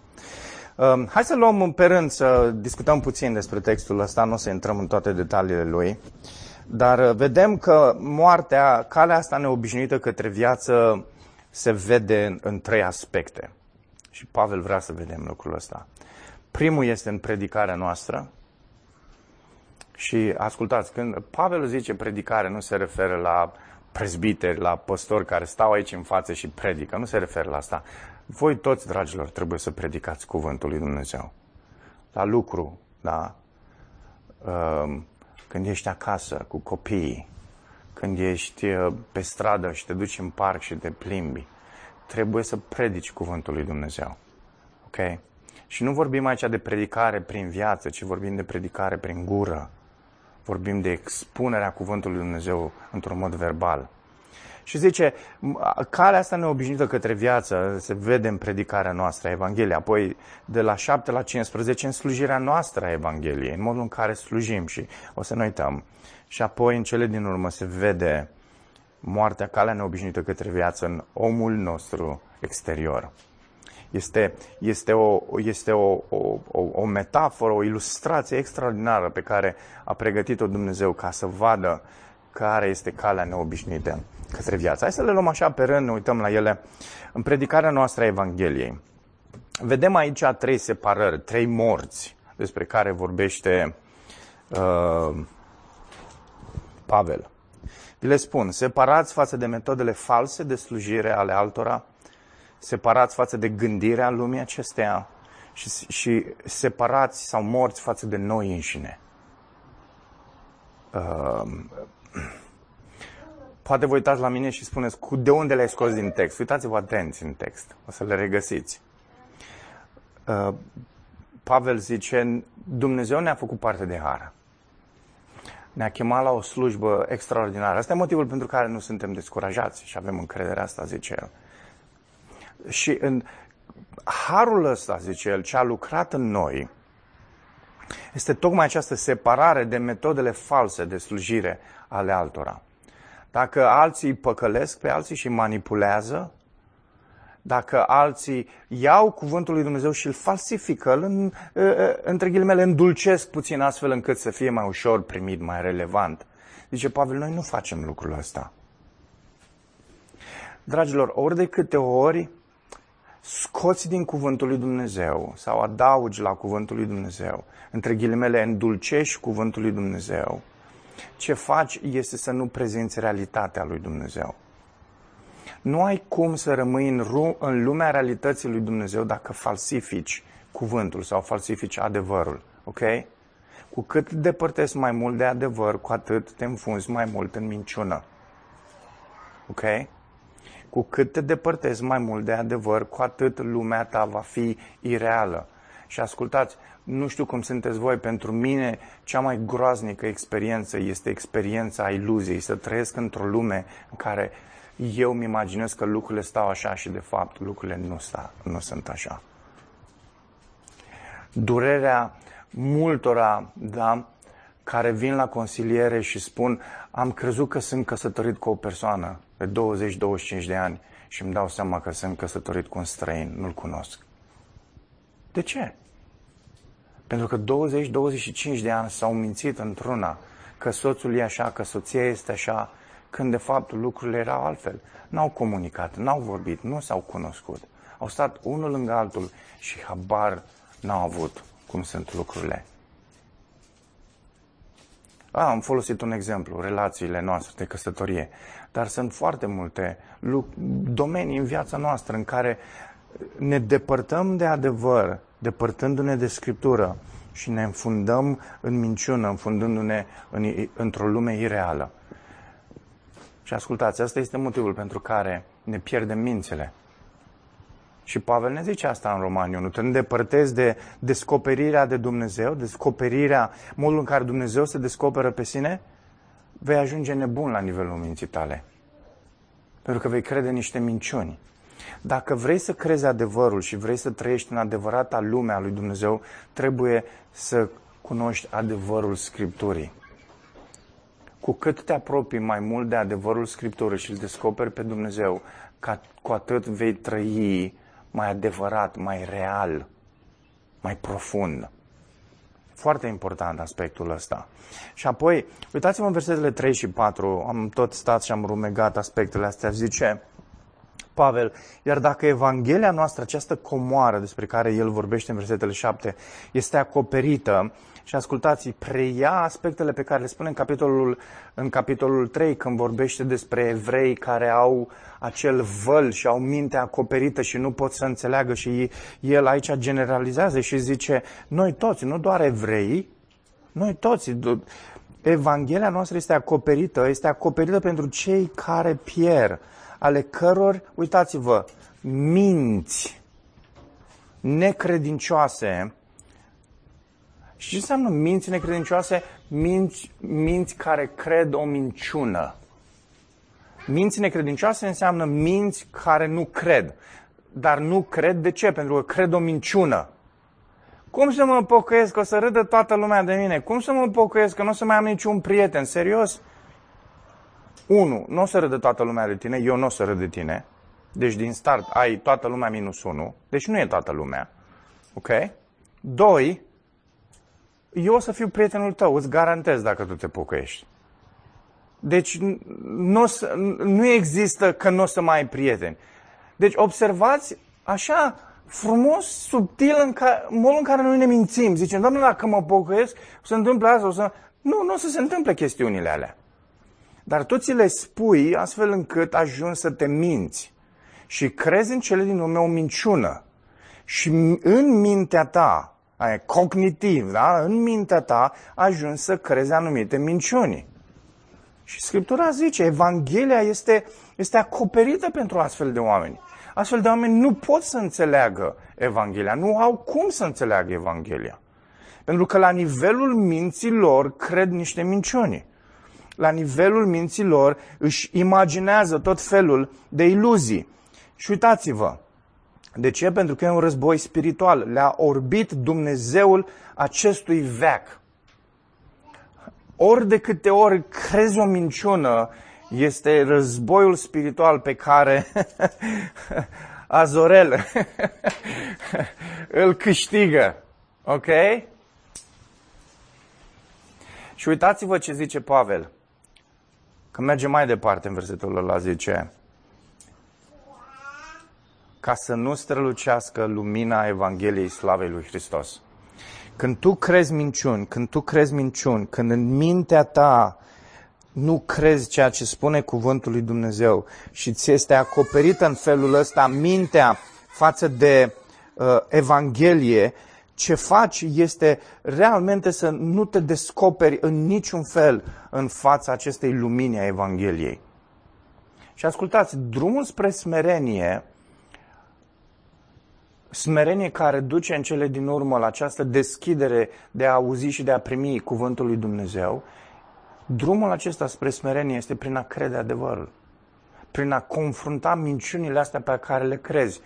Um, hai să luăm pe rând să discutăm puțin despre textul ăsta, nu o să intrăm în toate detaliile lui, dar uh, vedem că moartea, calea asta neobișnuită către viață se vede în, în trei aspecte. Și Pavel vrea să vedem lucrul ăsta. Primul este în predicarea noastră. Și ascultați, când Pavel zice predicare, nu se referă la prezbiteri, la păstori care stau aici în față și predică. Nu se referă la asta. Voi toți, dragilor, trebuie să predicați cuvântul lui Dumnezeu. La lucru, da? Când ești acasă cu copiii, când ești uh, pe stradă și te duci în parc și te plimbi, trebuie să predici cuvântul lui Dumnezeu. Ok? Și nu vorbim aici de predicare prin viață, ci vorbim de predicare prin gură. Vorbim de expunerea cuvântului lui Dumnezeu într-un mod verbal. Și zice, calea asta neobișnuită către viață se vede în predicarea noastră a Evangheliei, apoi de la 7 la 15 în slujirea noastră a Evangheliei, în modul în care slujim și o să ne uităm. Și apoi în cele din urmă se vede moartea, calea neobișnuită către viață în omul nostru exterior. Este, este, o, este o, o, o, o metaforă, o ilustrație extraordinară pe care a pregătit-o Dumnezeu ca să vadă care este calea neobișnuită către viață. Hai să le luăm așa pe rând, ne uităm la ele. În predicarea noastră a Evangheliei, vedem aici trei separări, trei morți despre care vorbește uh, Pavel. Vi le spun, separați față de metodele false de slujire ale altora, separați față de gândirea lumii acesteia și, și separați sau morți față de noi înșine. Uh, poate vă uitați la mine și spuneți cu de unde le-ai scos din text. Uitați-vă atenți în text, o să le regăsiți. Uh, Pavel zice, Dumnezeu ne-a făcut parte de har. Ne-a chemat la o slujbă extraordinară. Asta e motivul pentru care nu suntem descurajați și avem încrederea asta, zice el. Și în harul ăsta, zice el, ce a lucrat în noi, este tocmai această separare de metodele false de slujire ale altora. Dacă alții păcălesc pe alții și manipulează, dacă alții iau cuvântul lui Dumnezeu și îl falsifică, îl, între ghilimele, îndulcesc puțin astfel încât să fie mai ușor primit, mai relevant. Zice Pavel, noi nu facem lucrul ăsta. Dragilor, ori de câte ori scoți din cuvântul lui Dumnezeu sau adaugi la cuvântul lui Dumnezeu, între ghilimele, îndulcești cuvântul lui Dumnezeu, ce faci este să nu prezinți realitatea lui Dumnezeu. Nu ai cum să rămâi în, ru- în lumea realității lui Dumnezeu dacă falsifici cuvântul sau falsifici adevărul. Ok? Cu cât depărtezi mai mult de adevăr, cu atât te înfunzi mai mult în minciună. Ok? Cu cât te depărtezi mai mult de adevăr, cu atât lumea ta va fi ireală. Și ascultați, nu știu cum sunteți voi, pentru mine cea mai groaznică experiență este experiența a iluziei, să trăiesc într-o lume în care eu îmi imaginez că lucrurile stau așa și de fapt lucrurile nu, sta, nu sunt așa. Durerea multora, da, care vin la consiliere și spun am crezut că sunt căsătorit cu o persoană de 20-25 de ani și îmi dau seama că sunt căsătorit cu un străin, nu-l cunosc. De ce? Pentru că 20-25 de ani s-au mințit într-una că soțul e așa, că soția este așa, când de fapt lucrurile erau altfel. N-au comunicat, n-au vorbit, nu s-au cunoscut. Au stat unul lângă altul și habar n-au avut cum sunt lucrurile. A, am folosit un exemplu, relațiile noastre de căsătorie, dar sunt foarte multe domenii în viața noastră în care ne depărtăm de adevăr, depărtându-ne de Scriptură și ne înfundăm în minciună, înfundându-ne în, într-o lume ireală. Și ascultați, asta este motivul pentru care ne pierdem mințele. Și Pavel ne zice asta în Romani 1. Te îndepărtezi de descoperirea de Dumnezeu, descoperirea, modul în care Dumnezeu se descoperă pe sine, vei ajunge nebun la nivelul minții tale. Pentru că vei crede niște minciuni. Dacă vrei să crezi adevărul și vrei să trăiești în adevărata lume a lui Dumnezeu, trebuie să cunoști adevărul Scripturii. Cu cât te apropii mai mult de adevărul Scripturii și îl descoperi pe Dumnezeu, cu atât vei trăi mai adevărat, mai real, mai profund. Foarte important aspectul ăsta. Și apoi, uitați-vă în versetele 3 și 4, am tot stat și am rumegat aspectele astea, zice Pavel, iar dacă Evanghelia noastră, această comoară despre care el vorbește în versetele 7, este acoperită, și ascultați, preia aspectele pe care le spune în capitolul, în capitolul 3, când vorbește despre evrei care au acel văl și au mintea acoperită și nu pot să înțeleagă și el aici generalizează și zice, noi toți, nu doar evrei, noi toți, Evanghelia noastră este acoperită, este acoperită pentru cei care pierd, ale căror, uitați-vă, minți necredincioase și ce înseamnă minți necredincioase? Minți, minți care cred o minciună. Minți necredincioase înseamnă minți care nu cred. Dar nu cred de ce? Pentru că cred o minciună. Cum să mă pocăiesc că o să râdă toată lumea de mine? Cum să mă pocăiesc că nu o să mai am niciun prieten? Serios? Unu, nu o să râdă toată lumea de tine, eu nu o să râd de tine. Deci din start ai toată lumea minus unu. Deci nu e toată lumea. Ok? Doi, eu o să fiu prietenul tău, îți garantez dacă tu te pocăiești. Deci nu, nu există că nu o să mai ai prieteni. Deci observați așa frumos, subtil, în ca, modul în care noi ne mințim. Zicem, doamne, dacă mă pocăiesc, o să întâmple asta, o să... Nu, nu o să se întâmple chestiunile alea. Dar tu ți le spui astfel încât ajungi să te minți. Și crezi în cele din urmă o minciună. Și în mintea ta, aia, cognitiv, da? în mintea ta, ajungi să crezi anumite minciuni. Și Scriptura zice, Evanghelia este, este acoperită pentru astfel de oameni. Astfel de oameni nu pot să înțeleagă Evanghelia, nu au cum să înțeleagă Evanghelia. Pentru că la nivelul minții lor cred niște minciuni. La nivelul minții lor își imaginează tot felul de iluzii. Și uitați-vă, de ce? Pentru că e un război spiritual. Le-a orbit Dumnezeul acestui veac. Ori de câte ori crezi o minciună, este războiul spiritual pe care Azorel îl câștigă. Ok? Și uitați-vă ce zice Pavel. Că merge mai departe în versetul ăla, zice ca să nu strălucească lumina Evangheliei Slavei lui Hristos. Când tu crezi minciuni, când tu crezi minciuni, când în mintea ta nu crezi ceea ce spune cuvântul lui Dumnezeu și ți este acoperită în felul ăsta mintea față de uh, Evanghelie, ce faci este realmente să nu te descoperi în niciun fel în fața acestei lumini a Evangheliei. Și ascultați, drumul spre smerenie smerenie care duce în cele din urmă la această deschidere de a auzi și de a primi cuvântul lui Dumnezeu, drumul acesta spre smerenie este prin a crede adevărul, prin a confrunta minciunile astea pe care le crezi.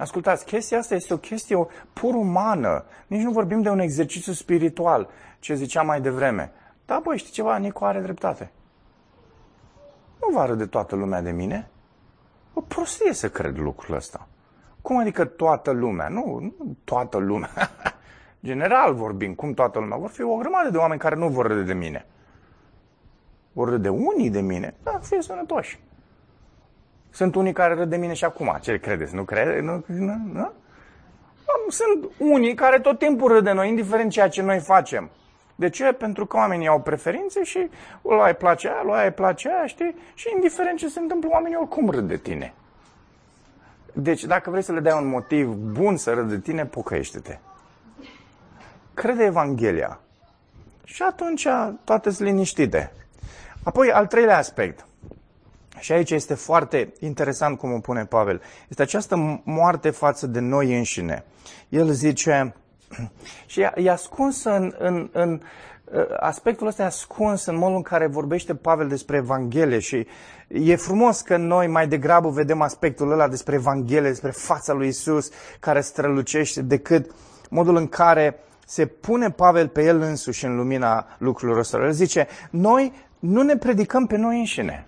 Ascultați, chestia asta este o chestie pur umană. Nici nu vorbim de un exercițiu spiritual, ce ziceam mai devreme. Da, băi, știi ceva? Nicu are dreptate. Nu va de toată lumea de mine. O prostie să cred lucrul ăsta. Cum adică toată lumea? Nu, nu toată lumea. General vorbim, cum toată lumea. Vor fi o grămadă de oameni care nu vor râde de mine. Vor râde unii de mine, dar fie sănătoși. Sunt unii care râd de mine și acum. Ce credeți? Nu crede? Nu, nu, nu? Sunt unii care tot timpul râd de noi, indiferent ceea ce noi facem. De ce? Pentru că oamenii au preferințe și lui îi place aia, lui îi place aia, știi? Și indiferent ce se întâmplă, oamenii oricum râd de tine. Deci, dacă vrei să le dai un motiv bun să râd de tine, pocăiește-te. Crede Evanghelia. Și atunci toate sunt liniștite. Apoi, al treilea aspect. Și aici este foarte interesant cum o pune Pavel. Este această moarte față de noi înșine. El zice, Și e, e ascuns în, în, în aspectul ăsta e ascuns în modul în care vorbește Pavel despre Evanghelie și e frumos că noi mai degrabă vedem aspectul ăla despre Evanghelie, despre fața lui Isus care strălucește decât modul în care se pune Pavel pe el însuși în lumina lucrurilor ăsta. El zice, noi nu ne predicăm pe noi înșine.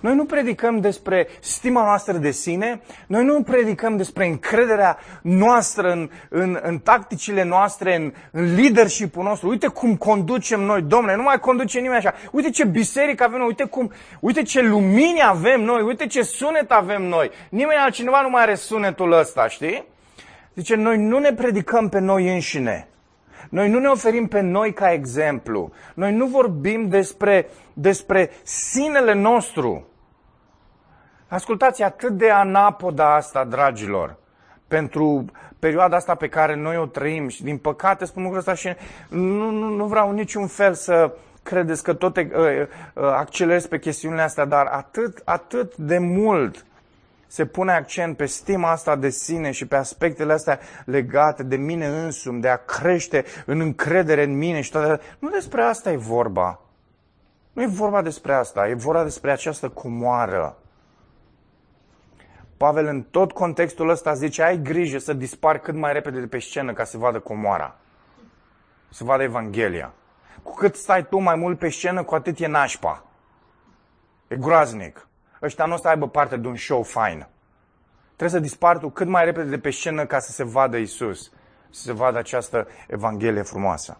Noi nu predicăm despre stima noastră de sine, noi nu predicăm despre încrederea noastră în, în, în tacticile noastre, în, în leadership-ul nostru. Uite cum conducem noi, domnule, nu mai conduce nimeni așa. Uite ce biserică avem noi, uite, cum, uite ce lumini avem noi, uite ce sunet avem noi. Nimeni altcineva nu mai are sunetul ăsta, știi? Zice, noi nu ne predicăm pe noi înșine. Noi nu ne oferim pe noi ca exemplu. Noi nu vorbim despre, despre sinele nostru. Ascultați, atât de anapoda asta, dragilor, pentru perioada asta pe care noi o trăim și din păcate spun lucrul ăsta și nu, nu, nu vreau niciun fel să credeți că tot uh, uh, accelerez pe chestiunile astea, dar atât, atât de mult se pune accent pe stima asta de sine și pe aspectele astea legate de mine însumi, de a crește în încredere în mine și toate. Nu despre asta e vorba. Nu e vorba despre asta, e vorba despre această comoară. Pavel în tot contextul ăsta zice, ai grijă să dispari cât mai repede de pe scenă ca să vadă comoara. Să vadă Evanghelia. Cu cât stai tu mai mult pe scenă, cu atât e nașpa. E groaznic ăștia nu o să aibă parte de un show fain. Trebuie să dispar tu cât mai repede de pe scenă ca să se vadă Isus, să se vadă această Evanghelie frumoasă.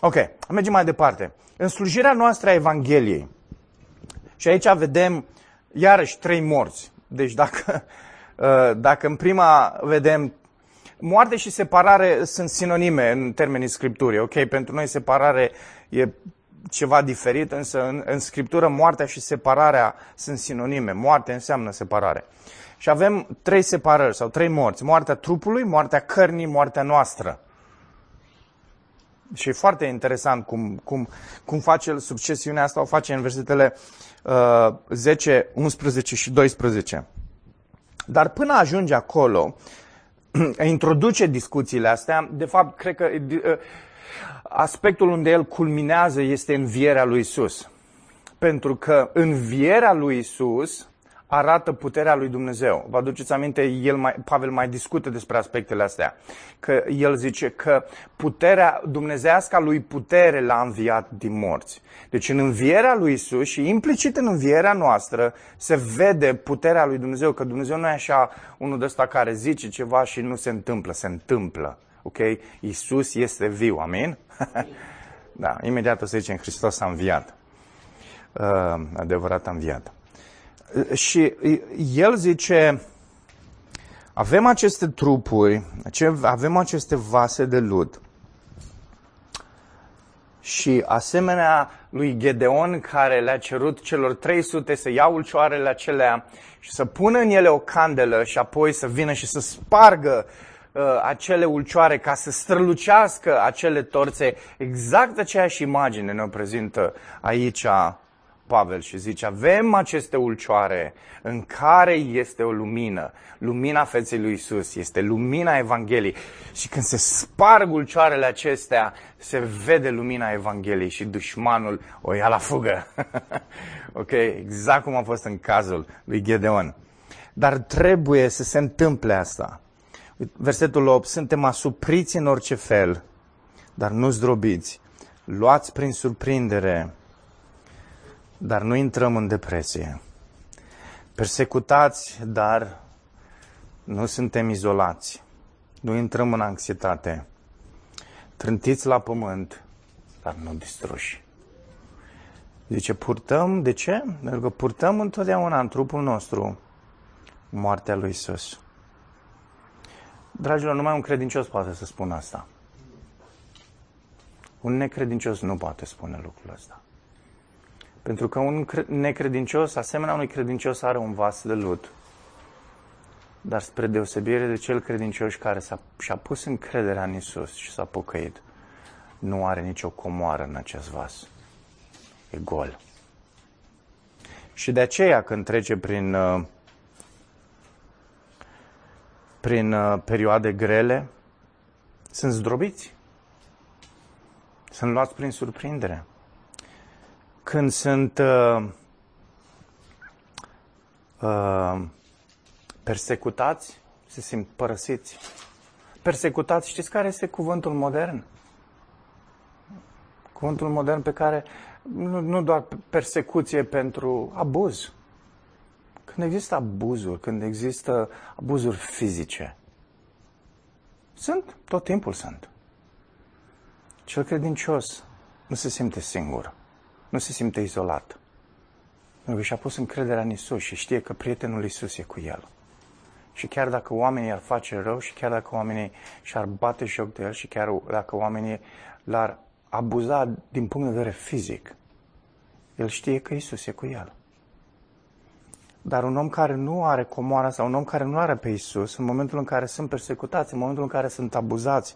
Ok, mergem mai departe. În slujirea noastră a Evangheliei, și aici vedem iarăși trei morți. Deci dacă, uh, dacă în prima vedem moarte și separare sunt sinonime în termenii scripturii, ok? Pentru noi separare e ceva diferit, însă în, în Scriptură moartea și separarea sunt sinonime. Moarte înseamnă separare. Și avem trei separări sau trei morți. Moartea trupului, moartea cărnii, moartea noastră. Și e foarte interesant cum, cum, cum face succesiunea asta, o face în versetele uh, 10, 11 și 12. Dar până ajunge acolo, introduce discuțiile astea, de fapt, cred că uh, aspectul unde el culminează este învierea lui Isus. Pentru că învierea lui Isus arată puterea lui Dumnezeu. Vă aduceți aminte, el mai, Pavel mai discută despre aspectele astea. Că el zice că puterea dumnezească lui putere l-a înviat din morți. Deci în învierea lui Isus și implicit în învierea noastră se vede puterea lui Dumnezeu. Că Dumnezeu nu e așa unul de ăsta care zice ceva și nu se întâmplă, se întâmplă. Ok? Isus este viu, amin? da, imediat o să zicem Hristos a înviat. Uh, adevărat a înviat. Uh, și el zice, avem aceste trupuri, avem aceste vase de lut. Și asemenea lui Gedeon care le-a cerut celor 300 să ia ulcioarele acelea și să pună în ele o candelă și apoi să vină și să spargă uh, acele ulcioare ca să strălucească acele torțe. Exact aceeași imagine ne prezintă aici Pavel și zice, avem aceste ulcioare în care este o lumină. Lumina feței lui Isus este lumina Evangheliei. Și când se sparg ulcioarele acestea, se vede lumina Evangheliei și dușmanul o ia la fugă. ok? Exact cum a fost în cazul lui Gedeon. Dar trebuie să se întâmple asta. Versetul 8, suntem asupriți în orice fel, dar nu zdrobiți. Luați prin surprindere dar nu intrăm în depresie. Persecutați, dar nu suntem izolați. Nu intrăm în anxietate. Trântiți la pământ, dar nu distruși. Zice, purtăm, de ce? Pentru că purtăm întotdeauna în trupul nostru moartea lui Isus. Dragilor, numai un credincios poate să spună asta. Un necredincios nu poate spune lucrul ăsta. Pentru că un necredincios, asemenea unui credincios, are un vas de lut. Dar spre deosebire de cel credincios care s-a, și-a pus încrederea în Isus și s-a pocăit, nu are nicio comoară în acest vas. E gol. Și de aceea când trece prin, uh, prin uh, perioade grele, sunt zdrobiți. Sunt luați prin surprindere. Când sunt uh, uh, persecutați, se simt părăsiți. Persecutați, știți care este cuvântul modern? Cuvântul modern pe care nu, nu doar persecuție pentru abuz. Când există abuzuri, când există abuzuri fizice, sunt, tot timpul sunt. Cel credincios nu se simte singur, nu se simte izolat. Pentru că și-a pus încrederea în Isus și știe că prietenul Isus e cu el. Și chiar dacă oamenii ar face rău și chiar dacă oamenii și-ar bate joc de el și chiar dacă oamenii l-ar abuza din punct de vedere fizic, el știe că Isus e cu el. Dar un om care nu are comoara sau un om care nu are pe Isus, în momentul în care sunt persecutați, în momentul în care sunt abuzați,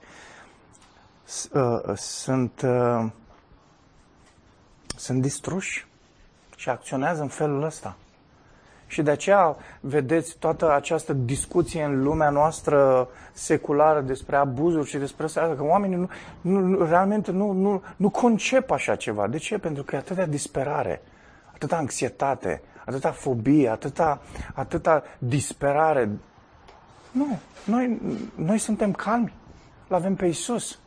uh, sunt, uh, sunt distruși și acționează în felul ăsta. Și de aceea vedeți toată această discuție în lumea noastră seculară despre abuzuri și despre asta, că oamenii nu, nu, realmente nu, nu, nu concep așa ceva. De ce? Pentru că e atâta disperare, atâta anxietate, atâta fobie, atâta, atâta disperare. Nu, noi, noi suntem calmi. L avem pe Isus.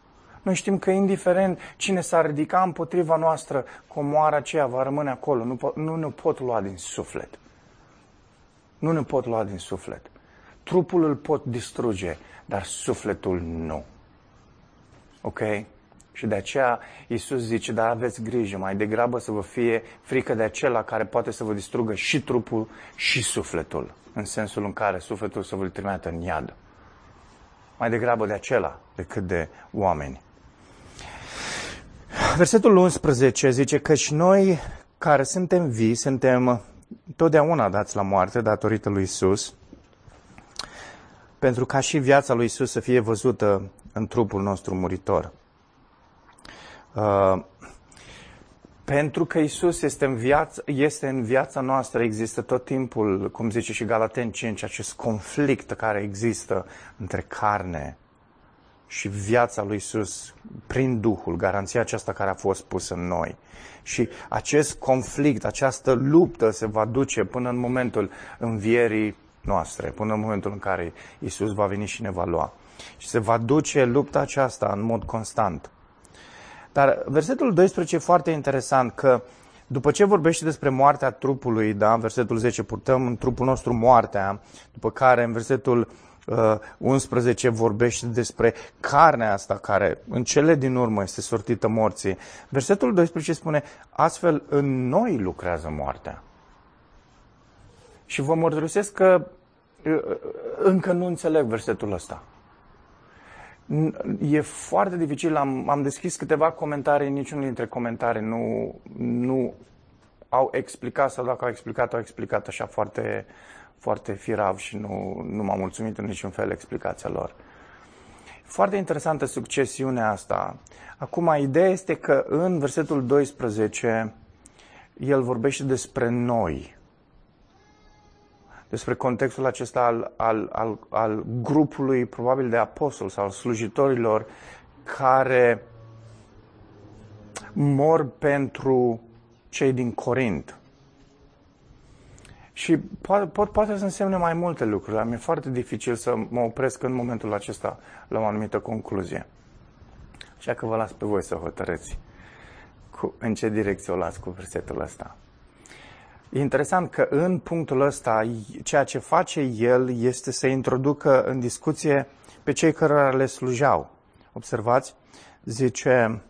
Noi știm că indiferent cine s-ar ridica împotriva noastră, comoara aceea va rămâne acolo. Nu, nu ne pot lua din suflet. Nu ne pot lua din suflet. Trupul îl pot distruge, dar sufletul nu. Ok? Și de aceea Iisus zice, dar aveți grijă, mai degrabă să vă fie frică de acela care poate să vă distrugă și trupul și sufletul, în sensul în care sufletul să vă trimită în iad. Mai degrabă de acela decât de oameni. Versetul 11 zice că și noi care suntem vii, suntem totdeauna dați la moarte datorită lui Isus, pentru ca și viața lui Isus să fie văzută în trupul nostru muritor. Uh, pentru că Isus este în, viață, este în viața noastră, există tot timpul, cum zice și Galaten 5, acest conflict care există între carne și viața lui Isus prin Duhul, garanția aceasta care a fost pusă în noi. Și acest conflict, această luptă se va duce până în momentul învierii noastre, până în momentul în care Isus va veni și ne va lua. Și se va duce lupta aceasta în mod constant. Dar versetul 12 e foarte interesant că după ce vorbește despre moartea trupului, da, în versetul 10 purtăm în trupul nostru moartea, după care în versetul uh, 11 vorbește despre carnea asta care în cele din urmă este sortită morții. Versetul 12 spune, astfel în noi lucrează moartea. Și vă mărturisesc că uh, uh, încă nu înțeleg versetul ăsta e foarte dificil. Am, am deschis câteva comentarii, niciunul dintre comentarii nu, nu au explicat sau dacă au explicat, au explicat așa foarte, foarte firav și nu, nu m-a mulțumit în niciun fel explicația lor. Foarte interesantă succesiunea asta. Acum, ideea este că în versetul 12 el vorbește despre noi despre contextul acesta al, al, al, al grupului, probabil de apostoli sau slujitorilor, care mor pentru cei din Corint. Și poate, poate, poate să însemne mai multe lucruri, dar mi-e foarte dificil să mă opresc în momentul acesta la o anumită concluzie. Așa că vă las pe voi să hotărâți cu, în ce direcție o las cu versetul ăsta. E interesant că în punctul ăsta, ceea ce face el este să introducă în discuție pe cei care le slujeau. Observați? Zice,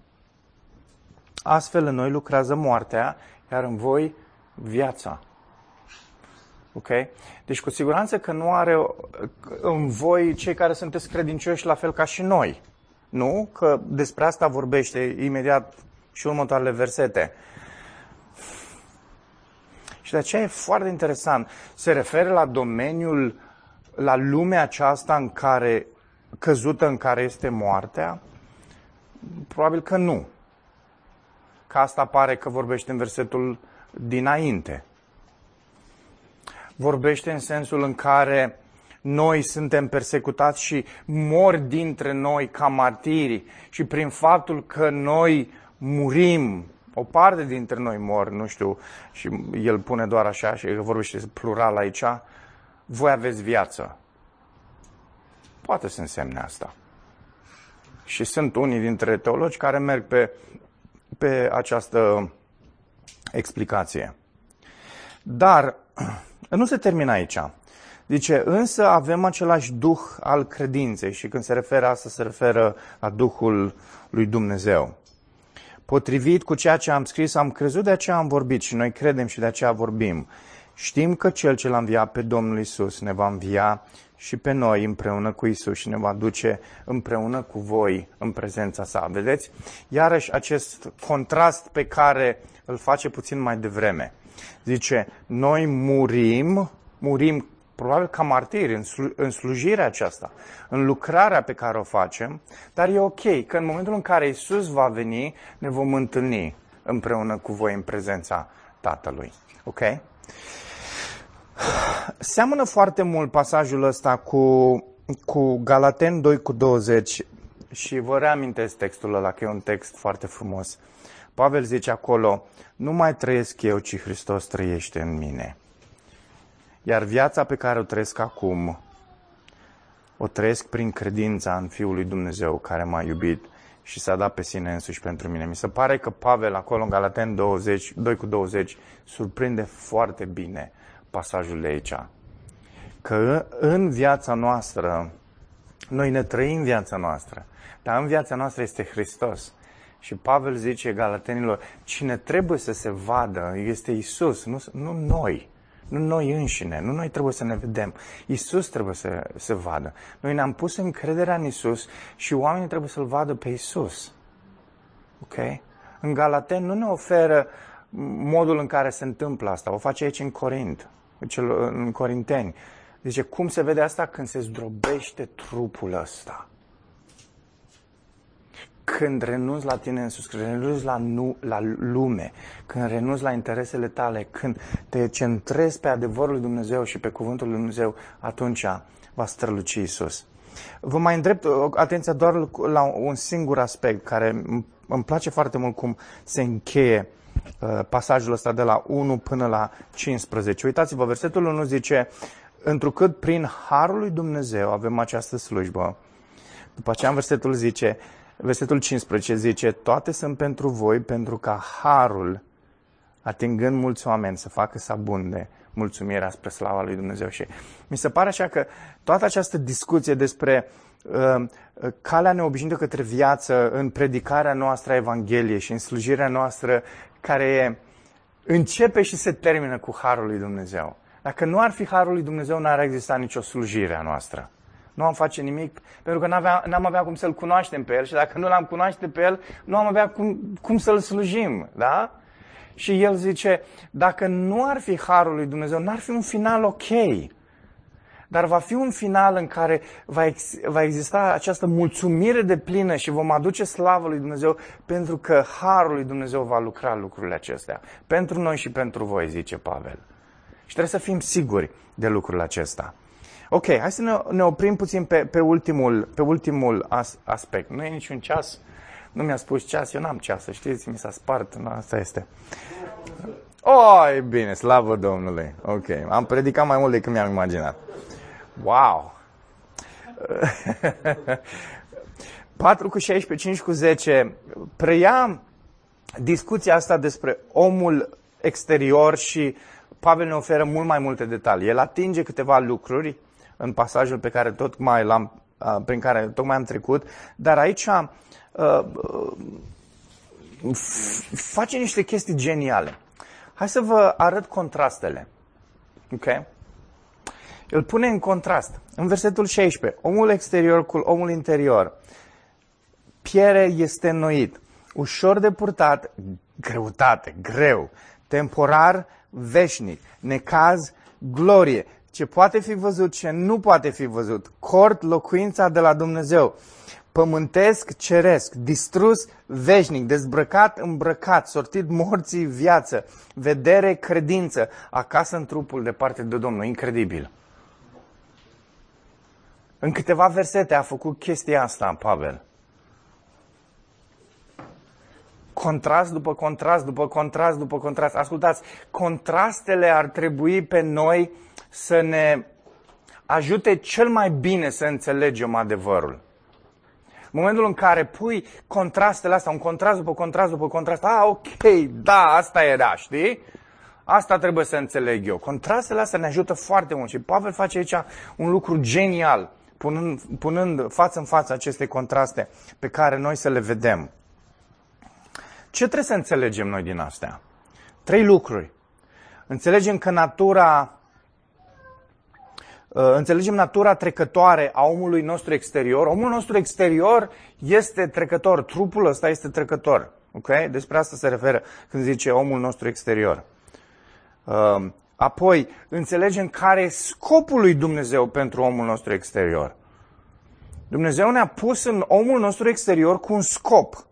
astfel în noi lucrează moartea, iar în voi viața. Ok? Deci cu siguranță că nu are în voi cei care sunteți credincioși la fel ca și noi. Nu? Că despre asta vorbește imediat și următoarele versete. Și de aceea e foarte interesant. Se referă la domeniul, la lumea aceasta în care, căzută în care este moartea? Probabil că nu. Că asta pare că vorbește în versetul dinainte. Vorbește în sensul în care noi suntem persecutați și mor dintre noi ca martiri și prin faptul că noi murim, o parte dintre noi mor, nu știu, și el pune doar așa și vorbește plural aici, voi aveți viață. Poate să însemne asta. Și sunt unii dintre teologi care merg pe, pe această explicație. Dar nu se termină aici. Zice, însă avem același duh al credinței și când se referă asta, se referă la Duhul lui Dumnezeu. Potrivit cu ceea ce am scris, am crezut, de aceea am vorbit și noi credem și de aceea vorbim. Știm că Cel ce l-a înviat pe Domnul Isus ne va învia și pe noi împreună cu Isus și ne va duce împreună cu voi în prezența sa. Vedeți? Iarăși acest contrast pe care îl face puțin mai devreme. Zice, noi murim, murim probabil ca martiri în, slu- în slujirea aceasta, în lucrarea pe care o facem, dar e ok că în momentul în care Isus va veni, ne vom întâlni împreună cu voi în prezența Tatălui. Ok? Seamănă foarte mult pasajul ăsta cu, cu Galaten 2 cu 20 și vă reamintesc textul ăla, că e un text foarte frumos. Pavel zice acolo, nu mai trăiesc eu, ci Hristos trăiește în mine. Iar viața pe care o trăiesc acum, o trăiesc prin credința în Fiul lui Dumnezeu care m-a iubit și s-a dat pe sine însuși pentru mine. Mi se pare că Pavel acolo în Galaten 20, 2 cu 20 surprinde foarte bine pasajul de aici. Că în viața noastră, noi ne trăim viața noastră, dar în viața noastră este Hristos. Și Pavel zice Galatenilor, cine trebuie să se vadă este Isus, nu, nu noi. Nu noi înșine, nu noi trebuie să ne vedem. Isus trebuie să se vadă. Noi ne-am pus încrederea în Isus și oamenii trebuie să-L vadă pe Isus. Ok? În Galaten nu ne oferă modul în care se întâmplă asta. O face aici în Corint, în Corinteni. Zice, cum se vede asta când se zdrobește trupul ăsta? Când renunți la tine însuți, când renunți la, nu, la lume, când renunți la interesele tale, când te centrezi pe adevărul lui Dumnezeu și pe cuvântul lui Dumnezeu, atunci va străluci Isus. Vă mai îndrept uh, atenția doar la un singur aspect care îmi place foarte mult cum se încheie uh, pasajul ăsta de la 1 până la 15. Uitați-vă, versetul 1 zice, întrucât prin harul lui Dumnezeu avem această slujbă. După aceea în versetul zice, Versetul 15 zice, toate sunt pentru voi pentru ca harul, atingând mulți oameni, să facă să abunde mulțumirea spre slava lui Dumnezeu. Și mi se pare așa că toată această discuție despre uh, calea neobișnuită către viață în predicarea noastră a Evangheliei și în slujirea noastră care e, începe și se termină cu harul lui Dumnezeu. Dacă nu ar fi harul lui Dumnezeu, n-ar exista nicio slujire a noastră. Nu am face nimic pentru că n-avea, n-am avea cum să-L cunoaștem pe El și dacă nu L-am cunoaște pe El, nu am avea cum, cum să-L slujim. Da? Și El zice, dacă nu ar fi Harul lui Dumnezeu, n-ar fi un final ok. Dar va fi un final în care va, ex, va exista această mulțumire de plină și vom aduce slavă lui Dumnezeu pentru că Harul lui Dumnezeu va lucra lucrurile acestea. Pentru noi și pentru voi, zice Pavel. Și trebuie să fim siguri de lucrul acesta. Ok, hai să ne, ne oprim puțin pe, pe ultimul, pe ultimul as, aspect. Nu e niciun ceas. Nu mi-a spus ceas, eu n-am ceas, să știți, mi s-a spart. Nu, asta este. Oh, e bine, slavă Domnului. Ok, am predicat mai mult decât mi-am imaginat. Wow! 4 cu 16, 5 cu 10 preia discuția asta despre omul exterior și Pavel ne oferă mult mai multe detalii. El atinge câteva lucruri în pasajul pe care tot mai l-am, prin care tocmai am trecut, dar aici uh, face niște chestii geniale. Hai să vă arăt contrastele. Ok? Îl pune în contrast. În versetul 16, omul exterior cu omul interior. Piere este înnoit, ușor de purtat, greutate, greu, temporar, veșnic, necaz, glorie, ce poate fi văzut, ce nu poate fi văzut, cort, locuința de la Dumnezeu, pământesc, ceresc, distrus, veșnic, dezbrăcat, îmbrăcat, sortit morții, viață, vedere, credință, acasă în trupul de parte de Domnul. Incredibil. În câteva versete a făcut chestia asta, Pavel. Contrast după contrast, după contrast, după contrast. Ascultați, contrastele ar trebui pe noi să ne ajute cel mai bine să înțelegem adevărul. În momentul în care pui contrastele astea, un contrast după contrast după contrast, a, ok, da, asta era, știi? Asta trebuie să înțeleg eu. Contrastele astea ne ajută foarte mult și Pavel face aici un lucru genial, punând, punând față în față aceste contraste pe care noi să le vedem. Ce trebuie să înțelegem noi din astea? Trei lucruri. Înțelegem că natura Uh, înțelegem natura trecătoare a omului nostru exterior. Omul nostru exterior este trecător, trupul ăsta este trecător. Ok? Despre asta se referă când zice omul nostru exterior. Uh, apoi, înțelegem care e scopul lui Dumnezeu pentru omul nostru exterior. Dumnezeu ne-a pus în omul nostru exterior cu un scop.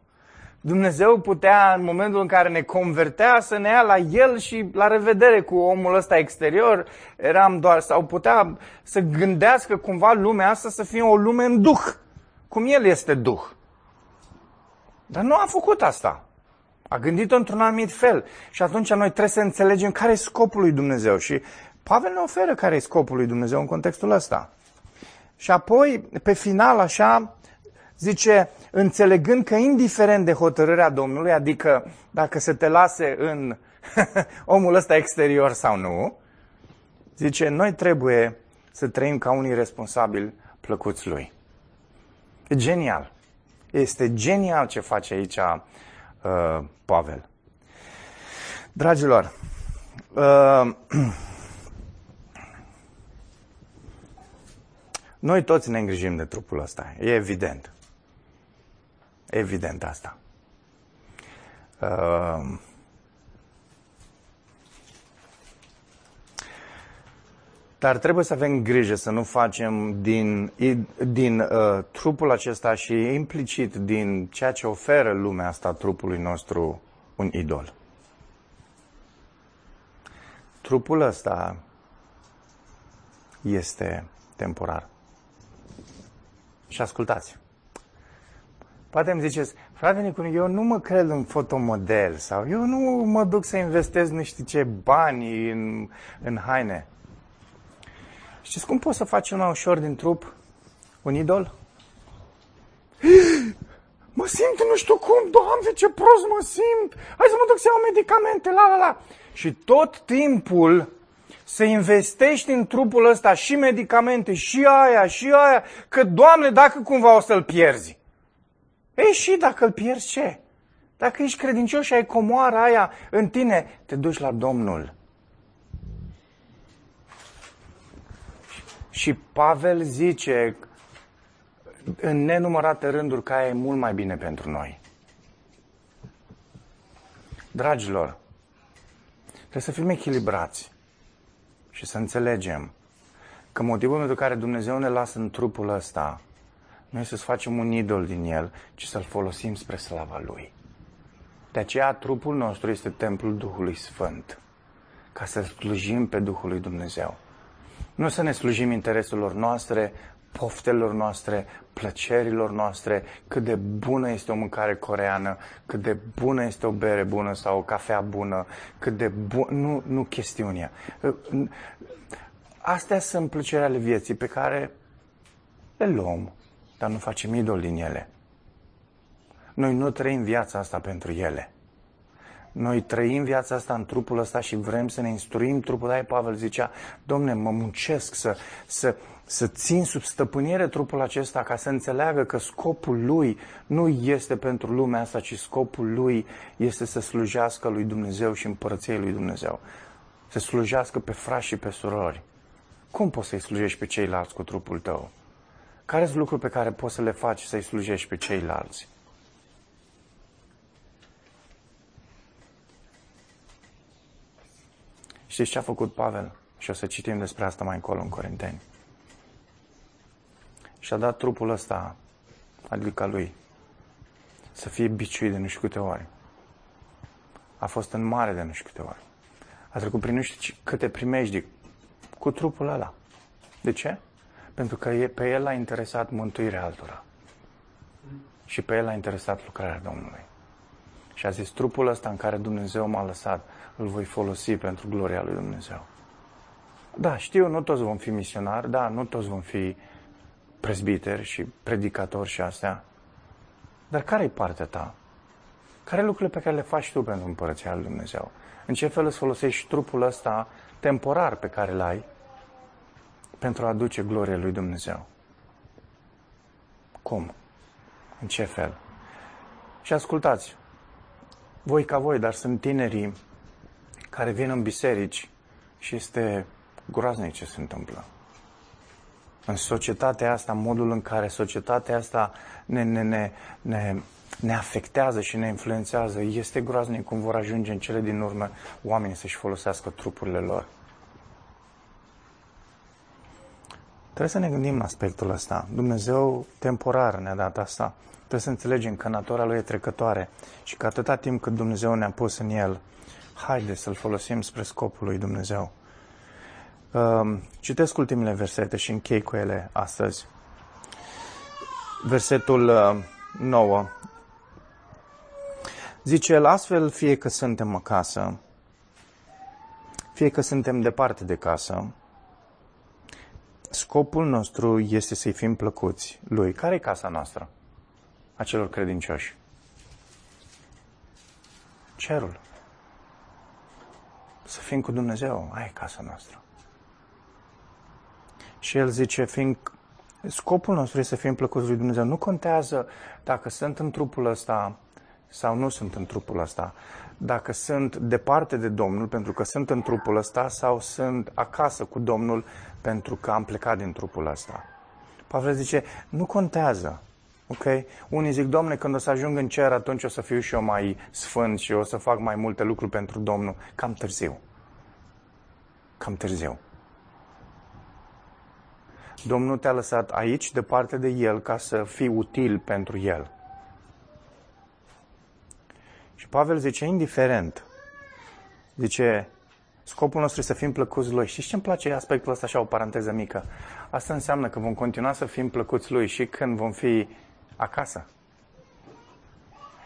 Dumnezeu putea, în momentul în care ne convertea, să ne ia la el și la revedere cu omul ăsta exterior. Eram doar, sau putea să gândească cumva lumea asta să fie o lume în duh, cum el este duh. Dar nu a făcut asta. A gândit-o într-un anumit fel. Și atunci noi trebuie să înțelegem care e scopul lui Dumnezeu. Și Pavel ne oferă care e scopul lui Dumnezeu în contextul ăsta. Și apoi, pe final, așa, zice, înțelegând că indiferent de hotărârea Domnului, adică dacă se te lase în omul ăsta exterior sau nu, zice, noi trebuie să trăim ca unii responsabili plăcuți lui. E genial. Este genial ce face aici uh, Pavel. Dragilor, uh, noi toți ne îngrijim de trupul ăsta, e evident. Evident asta. Uh, Dar trebuie să avem grijă să nu facem din, din uh, trupul acesta și implicit din ceea ce oferă lumea asta trupului nostru un idol. Trupul ăsta este temporar. Și ascultați. Poate îmi ziceți, frate Nicu, eu nu mă cred în fotomodel sau eu nu mă duc să investez nu știu ce bani în, în haine. Știți cum poți să faci cel mai ușor din trup un idol? Mă simt nu știu cum, doamne, ce prost mă simt. Hai să mă duc să iau medicamente, la la la. Și tot timpul să investești în trupul ăsta și medicamente, și aia, și aia, că, Doamne, dacă cumva o să-l pierzi. Ei, și dacă îl pierzi, ce? Dacă ești credincios și ai comoara aia în tine, te duci la Domnul. Și Pavel zice în nenumărate rânduri că aia e mult mai bine pentru noi. Dragilor, trebuie să fim echilibrați și să înțelegem că motivul pentru care Dumnezeu ne lasă în trupul ăsta noi să-ți facem un idol din el, ci să-l folosim spre slava lui. De aceea trupul nostru este templul Duhului Sfânt, ca să slujim pe Duhul lui Dumnezeu. Nu să ne slujim intereselor noastre, poftelor noastre, plăcerilor noastre, cât de bună este o mâncare coreană, cât de bună este o bere bună sau o cafea bună, cât de bună... Nu, nu chestiunea. Astea sunt plăcerile ale vieții pe care le luăm dar nu facem idol din ele. Noi nu trăim viața asta pentru ele. Noi trăim viața asta în trupul ăsta și vrem să ne instruim trupul. Da, Pavel zicea, domne, mă muncesc să, să, să țin sub stăpânire trupul acesta ca să înțeleagă că scopul lui nu este pentru lumea asta, ci scopul lui este să slujească lui Dumnezeu și împărăției lui Dumnezeu. Să slujească pe frați și pe surori. Cum poți să-i slujești pe ceilalți cu trupul tău? Care sunt lucruri pe care poți să le faci să-i slujești pe ceilalți? Știți ce a făcut Pavel? Și o să citim despre asta mai încolo în Corinteni. Și-a dat trupul ăsta, adică lui, să fie biciuit de nu știu câte ori. A fost în mare de nu știu câte ori. A trecut prin nu știu câte primești cu trupul ăla. De ce? Pentru că pe el a interesat mântuirea altora. Și pe el a interesat lucrarea Domnului. Și a zis, trupul ăsta în care Dumnezeu m-a lăsat, îl voi folosi pentru gloria lui Dumnezeu. Da, știu, nu toți vom fi misionari, da, nu toți vom fi prezbiteri și predicatori și astea. Dar care e partea ta? Care lucrurile pe care le faci tu pentru împărăția lui Dumnezeu? În ce fel îți folosești trupul ăsta temporar pe care îl ai pentru a aduce glorie lui Dumnezeu? Cum? În ce fel? Și ascultați, voi ca voi, dar sunt tinerii care vin în biserici și este groaznic ce se întâmplă. În societatea asta, modul în care societatea asta ne, ne, ne, ne, ne afectează și ne influențează, este groaznic cum vor ajunge în cele din urmă oamenii să-și folosească trupurile lor. Trebuie să ne gândim la aspectul ăsta. Dumnezeu temporar ne-a dat asta. Trebuie să înțelegem că natura Lui e trecătoare și că atâta timp cât Dumnezeu ne-a pus în El, haide să-L folosim spre scopul lui Dumnezeu. Um, citesc ultimele versete și închei cu ele astăzi. Versetul 9. Uh, Zice el, astfel fie că suntem acasă, fie că suntem departe de casă, scopul nostru este să-i fim plăcuți lui. Care e casa noastră? A celor credincioși. Cerul. Să fim cu Dumnezeu. Aia e casa noastră. Și el zice, fiind, scopul nostru este să fim plăcuți lui Dumnezeu. Nu contează dacă sunt în trupul ăsta sau nu sunt în trupul ăsta. Dacă sunt departe de Domnul pentru că sunt în trupul ăsta sau sunt acasă cu Domnul pentru că am plecat din trupul ăsta. Pavel zice, nu contează. Ok? Unii zic, Domne, când o să ajung în cer, atunci o să fiu și eu mai sfânt și o să fac mai multe lucruri pentru Domnul. Cam târziu. Cam târziu. Domnul te-a lăsat aici, departe de El, ca să fii util pentru El. Și Pavel zice, indiferent, zice, scopul nostru este să fim plăcuți Lui. Și ce îmi place aspectul ăsta, așa o paranteză mică? Asta înseamnă că vom continua să fim plăcuți Lui și când vom fi acasă.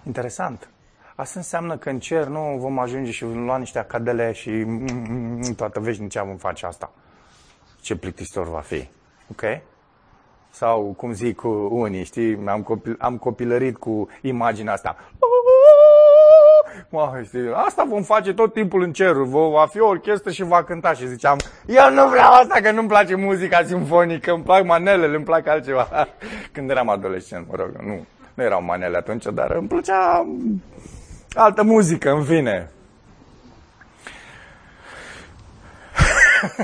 Interesant. Asta înseamnă că în cer nu vom ajunge și vom lua niște acadele și toată veșnicea vom face asta. Ce plictisitor va fi. Ok? Sau, cum zic cu unii, știi, am, copil, am copilărit cu imaginea asta. Mă, știi, asta vom face tot timpul în cerul, va fi o orchestră și va cânta și ziceam, eu nu vreau asta că nu-mi place muzica simfonică, îmi plac manelele, îmi plac altceva. Când eram adolescent, mă rog, nu, nu erau manele atunci, dar îmi plăcea altă muzică, în fine.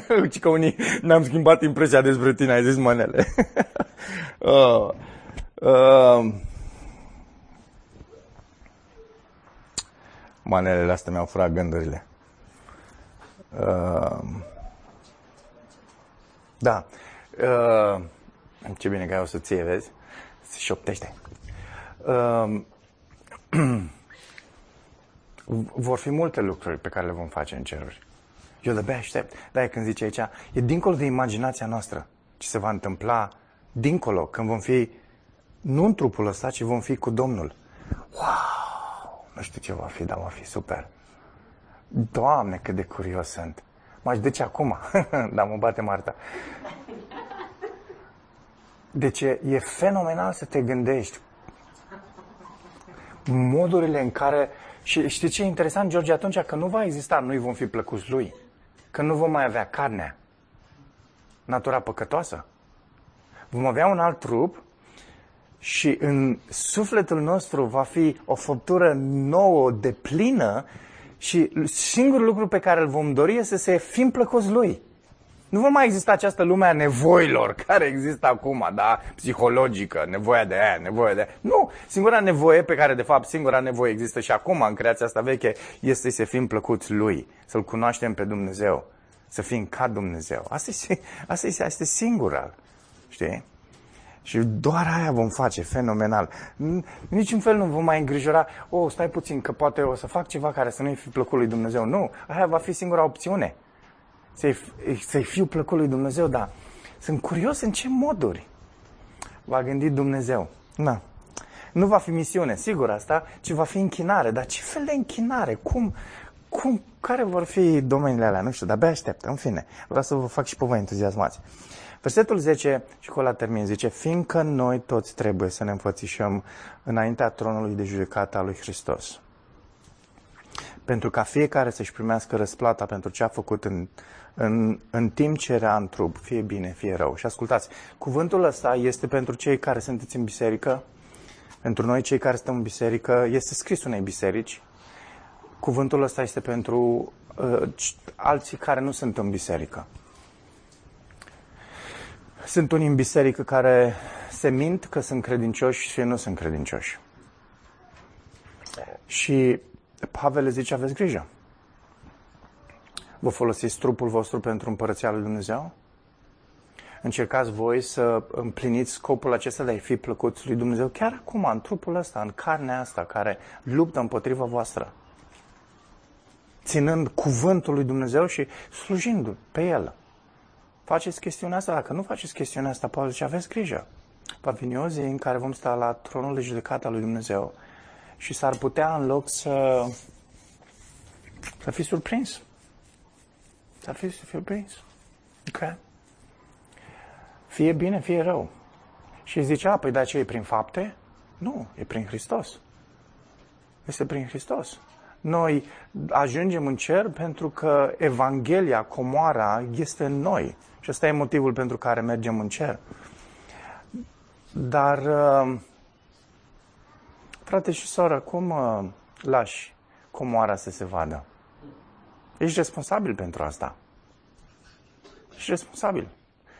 Uite că unii ne-am schimbat impresia despre tine, ai zis manele. uh, uh, manelele astea mi-au furat gândurile. Uh, da. Uh, ce bine că ai o soție, vezi? Se șoptește. Uh, vor fi multe lucruri pe care le vom face în ceruri. Eu de aștept. Da, când zice aici, e dincolo de imaginația noastră ce se va întâmpla dincolo, când vom fi nu în trupul ăsta, ci vom fi cu Domnul. Wow! Nu știu ce va fi, dar va fi super. Doamne, cât de curios sunt. M-aș duce acum, dar mă bate Marta. Deci e, e fenomenal să te gândești modurile în care... Și știi ce e interesant, George? Atunci că nu va exista, noi vom fi plăcuți lui că nu vom mai avea carnea, natura păcătoasă. Vom avea un alt trup și în sufletul nostru va fi o făptură nouă, de plină și singurul lucru pe care îl vom dori este să fim plăcoți lui. Nu va mai exista această lume a nevoilor care există acum, da? Psihologică, nevoia de aia, nevoia de aia. Nu! Singura nevoie pe care, de fapt, singura nevoie există și acum în creația asta veche este să fim plăcuți Lui, să-L cunoaștem pe Dumnezeu, să fim ca Dumnezeu. Asta e, asta e, asta e singura, știi? Și doar aia vom face, fenomenal. Niciun fel nu vom mai îngrijora, o, oh, stai puțin, că poate o să fac ceva care să nu-i fi plăcut lui Dumnezeu. Nu, aia va fi singura opțiune să-i, să fiu plăcut lui Dumnezeu, dar Sunt curios în ce moduri va gândi Dumnezeu. Na. Nu va fi misiune, sigur asta, ci va fi închinare. Dar ce fel de închinare? Cum, cum, care vor fi domeniile alea? Nu știu, dar abia aștept. În fine, vreau să vă fac și pe voi entuziasmați. Versetul 10, și cu la termin, zice, fiindcă noi toți trebuie să ne înfățișăm înaintea tronului de judecată a lui Hristos. Pentru ca fiecare să-și primească răsplata pentru ce a făcut în, în, în timp ce era în trup, fie bine, fie rău. Și ascultați, cuvântul ăsta este pentru cei care sunteți în biserică, pentru noi cei care stăm în biserică, este scris unei biserici. Cuvântul ăsta este pentru uh, alții care nu sunt în biserică. Sunt unii în biserică care se mint că sunt credincioși și nu sunt credincioși. Și Pavel le zice, aveți grijă. Vă folosiți trupul vostru pentru împărăția lui Dumnezeu? Încercați voi să împliniți scopul acesta de a fi plăcuți lui Dumnezeu chiar acum, în trupul ăsta, în carnea asta care luptă împotriva voastră. Ținând cuvântul lui Dumnezeu și slujind pe el. Faceți chestiunea asta. Dacă nu faceți chestiunea asta, Paul zice, aveți grijă. Va veni o zi în care vom sta la tronul de judecată al lui Dumnezeu și s-ar putea în loc să să fii surprins. S-ar fi să fii surprins. Ok? Fie bine, fie rău. Și zicea, păi dar ce e prin fapte? Nu, e prin Hristos. Este prin Hristos. Noi ajungem în cer pentru că Evanghelia, comoara, este în noi. Și ăsta e motivul pentru care mergem în cer. Dar, uh, frate și soră, cum uh, lași comoara să se vadă? Ești responsabil pentru asta. Ești responsabil.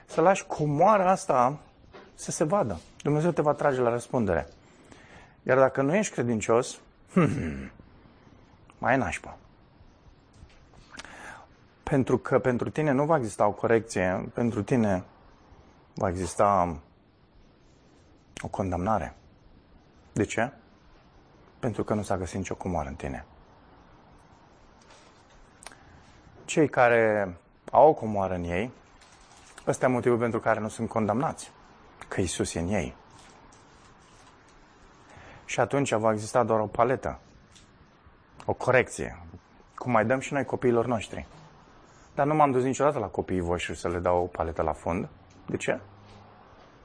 Să lași comoara asta să se vadă. Dumnezeu te va trage la răspundere. Iar dacă nu ești credincios, mai e nașpa. Pentru că pentru tine nu va exista o corecție, pentru tine va exista o condamnare. De ce? Pentru că nu s-a găsit nicio comoară în tine. Cei care au o comoară în ei, ăsta e motivul pentru care nu sunt condamnați. Că Isus e în ei. Și atunci va exista doar o paletă, o corecție, cum mai dăm și noi copiilor noștri. Dar nu m-am dus niciodată la copiii voștri să le dau o paletă la fund. De ce?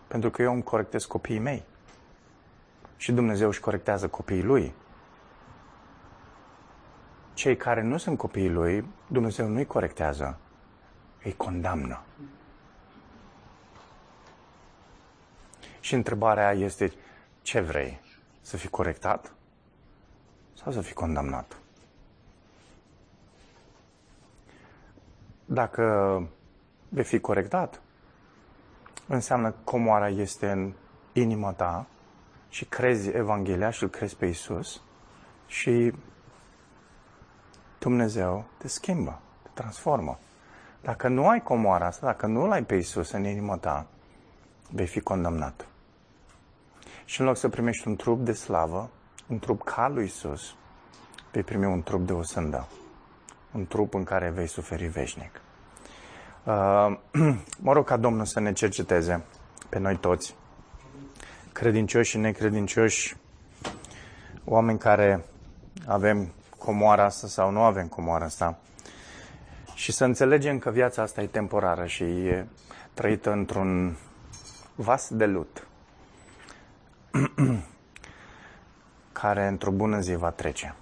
Pentru că eu îmi corectez copiii mei. Și Dumnezeu își corectează copiii lui. Cei care nu sunt copiii lui, Dumnezeu nu-i corectează, îi condamnă. Și întrebarea este, ce vrei? Să fii corectat sau să fii condamnat? Dacă vei fi corectat, înseamnă că comoara este în inima ta și crezi Evanghelia și îl crezi pe Isus și Dumnezeu te schimbă, te transformă. Dacă nu ai comoara asta, dacă nu l-ai pe Isus în inima ta, vei fi condamnat. Și în loc să primești un trup de slavă, un trup ca lui Isus, vei primi un trup de osândă un trup în care vei suferi veșnic. Uh, mă rog ca Domnul să ne cerceteze pe noi toți, credincioși și necredincioși, oameni care avem comoara asta sau nu avem comoara asta, și să înțelegem că viața asta e temporară și e trăită într-un vas de lut, care într-o bună zi va trece.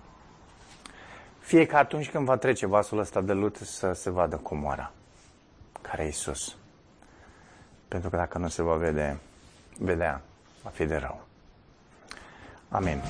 Fie că atunci când va trece vasul ăsta de lut să se vadă comoara, care e sus. Pentru că dacă nu se va vede, vedea, va fi de rău. Amin.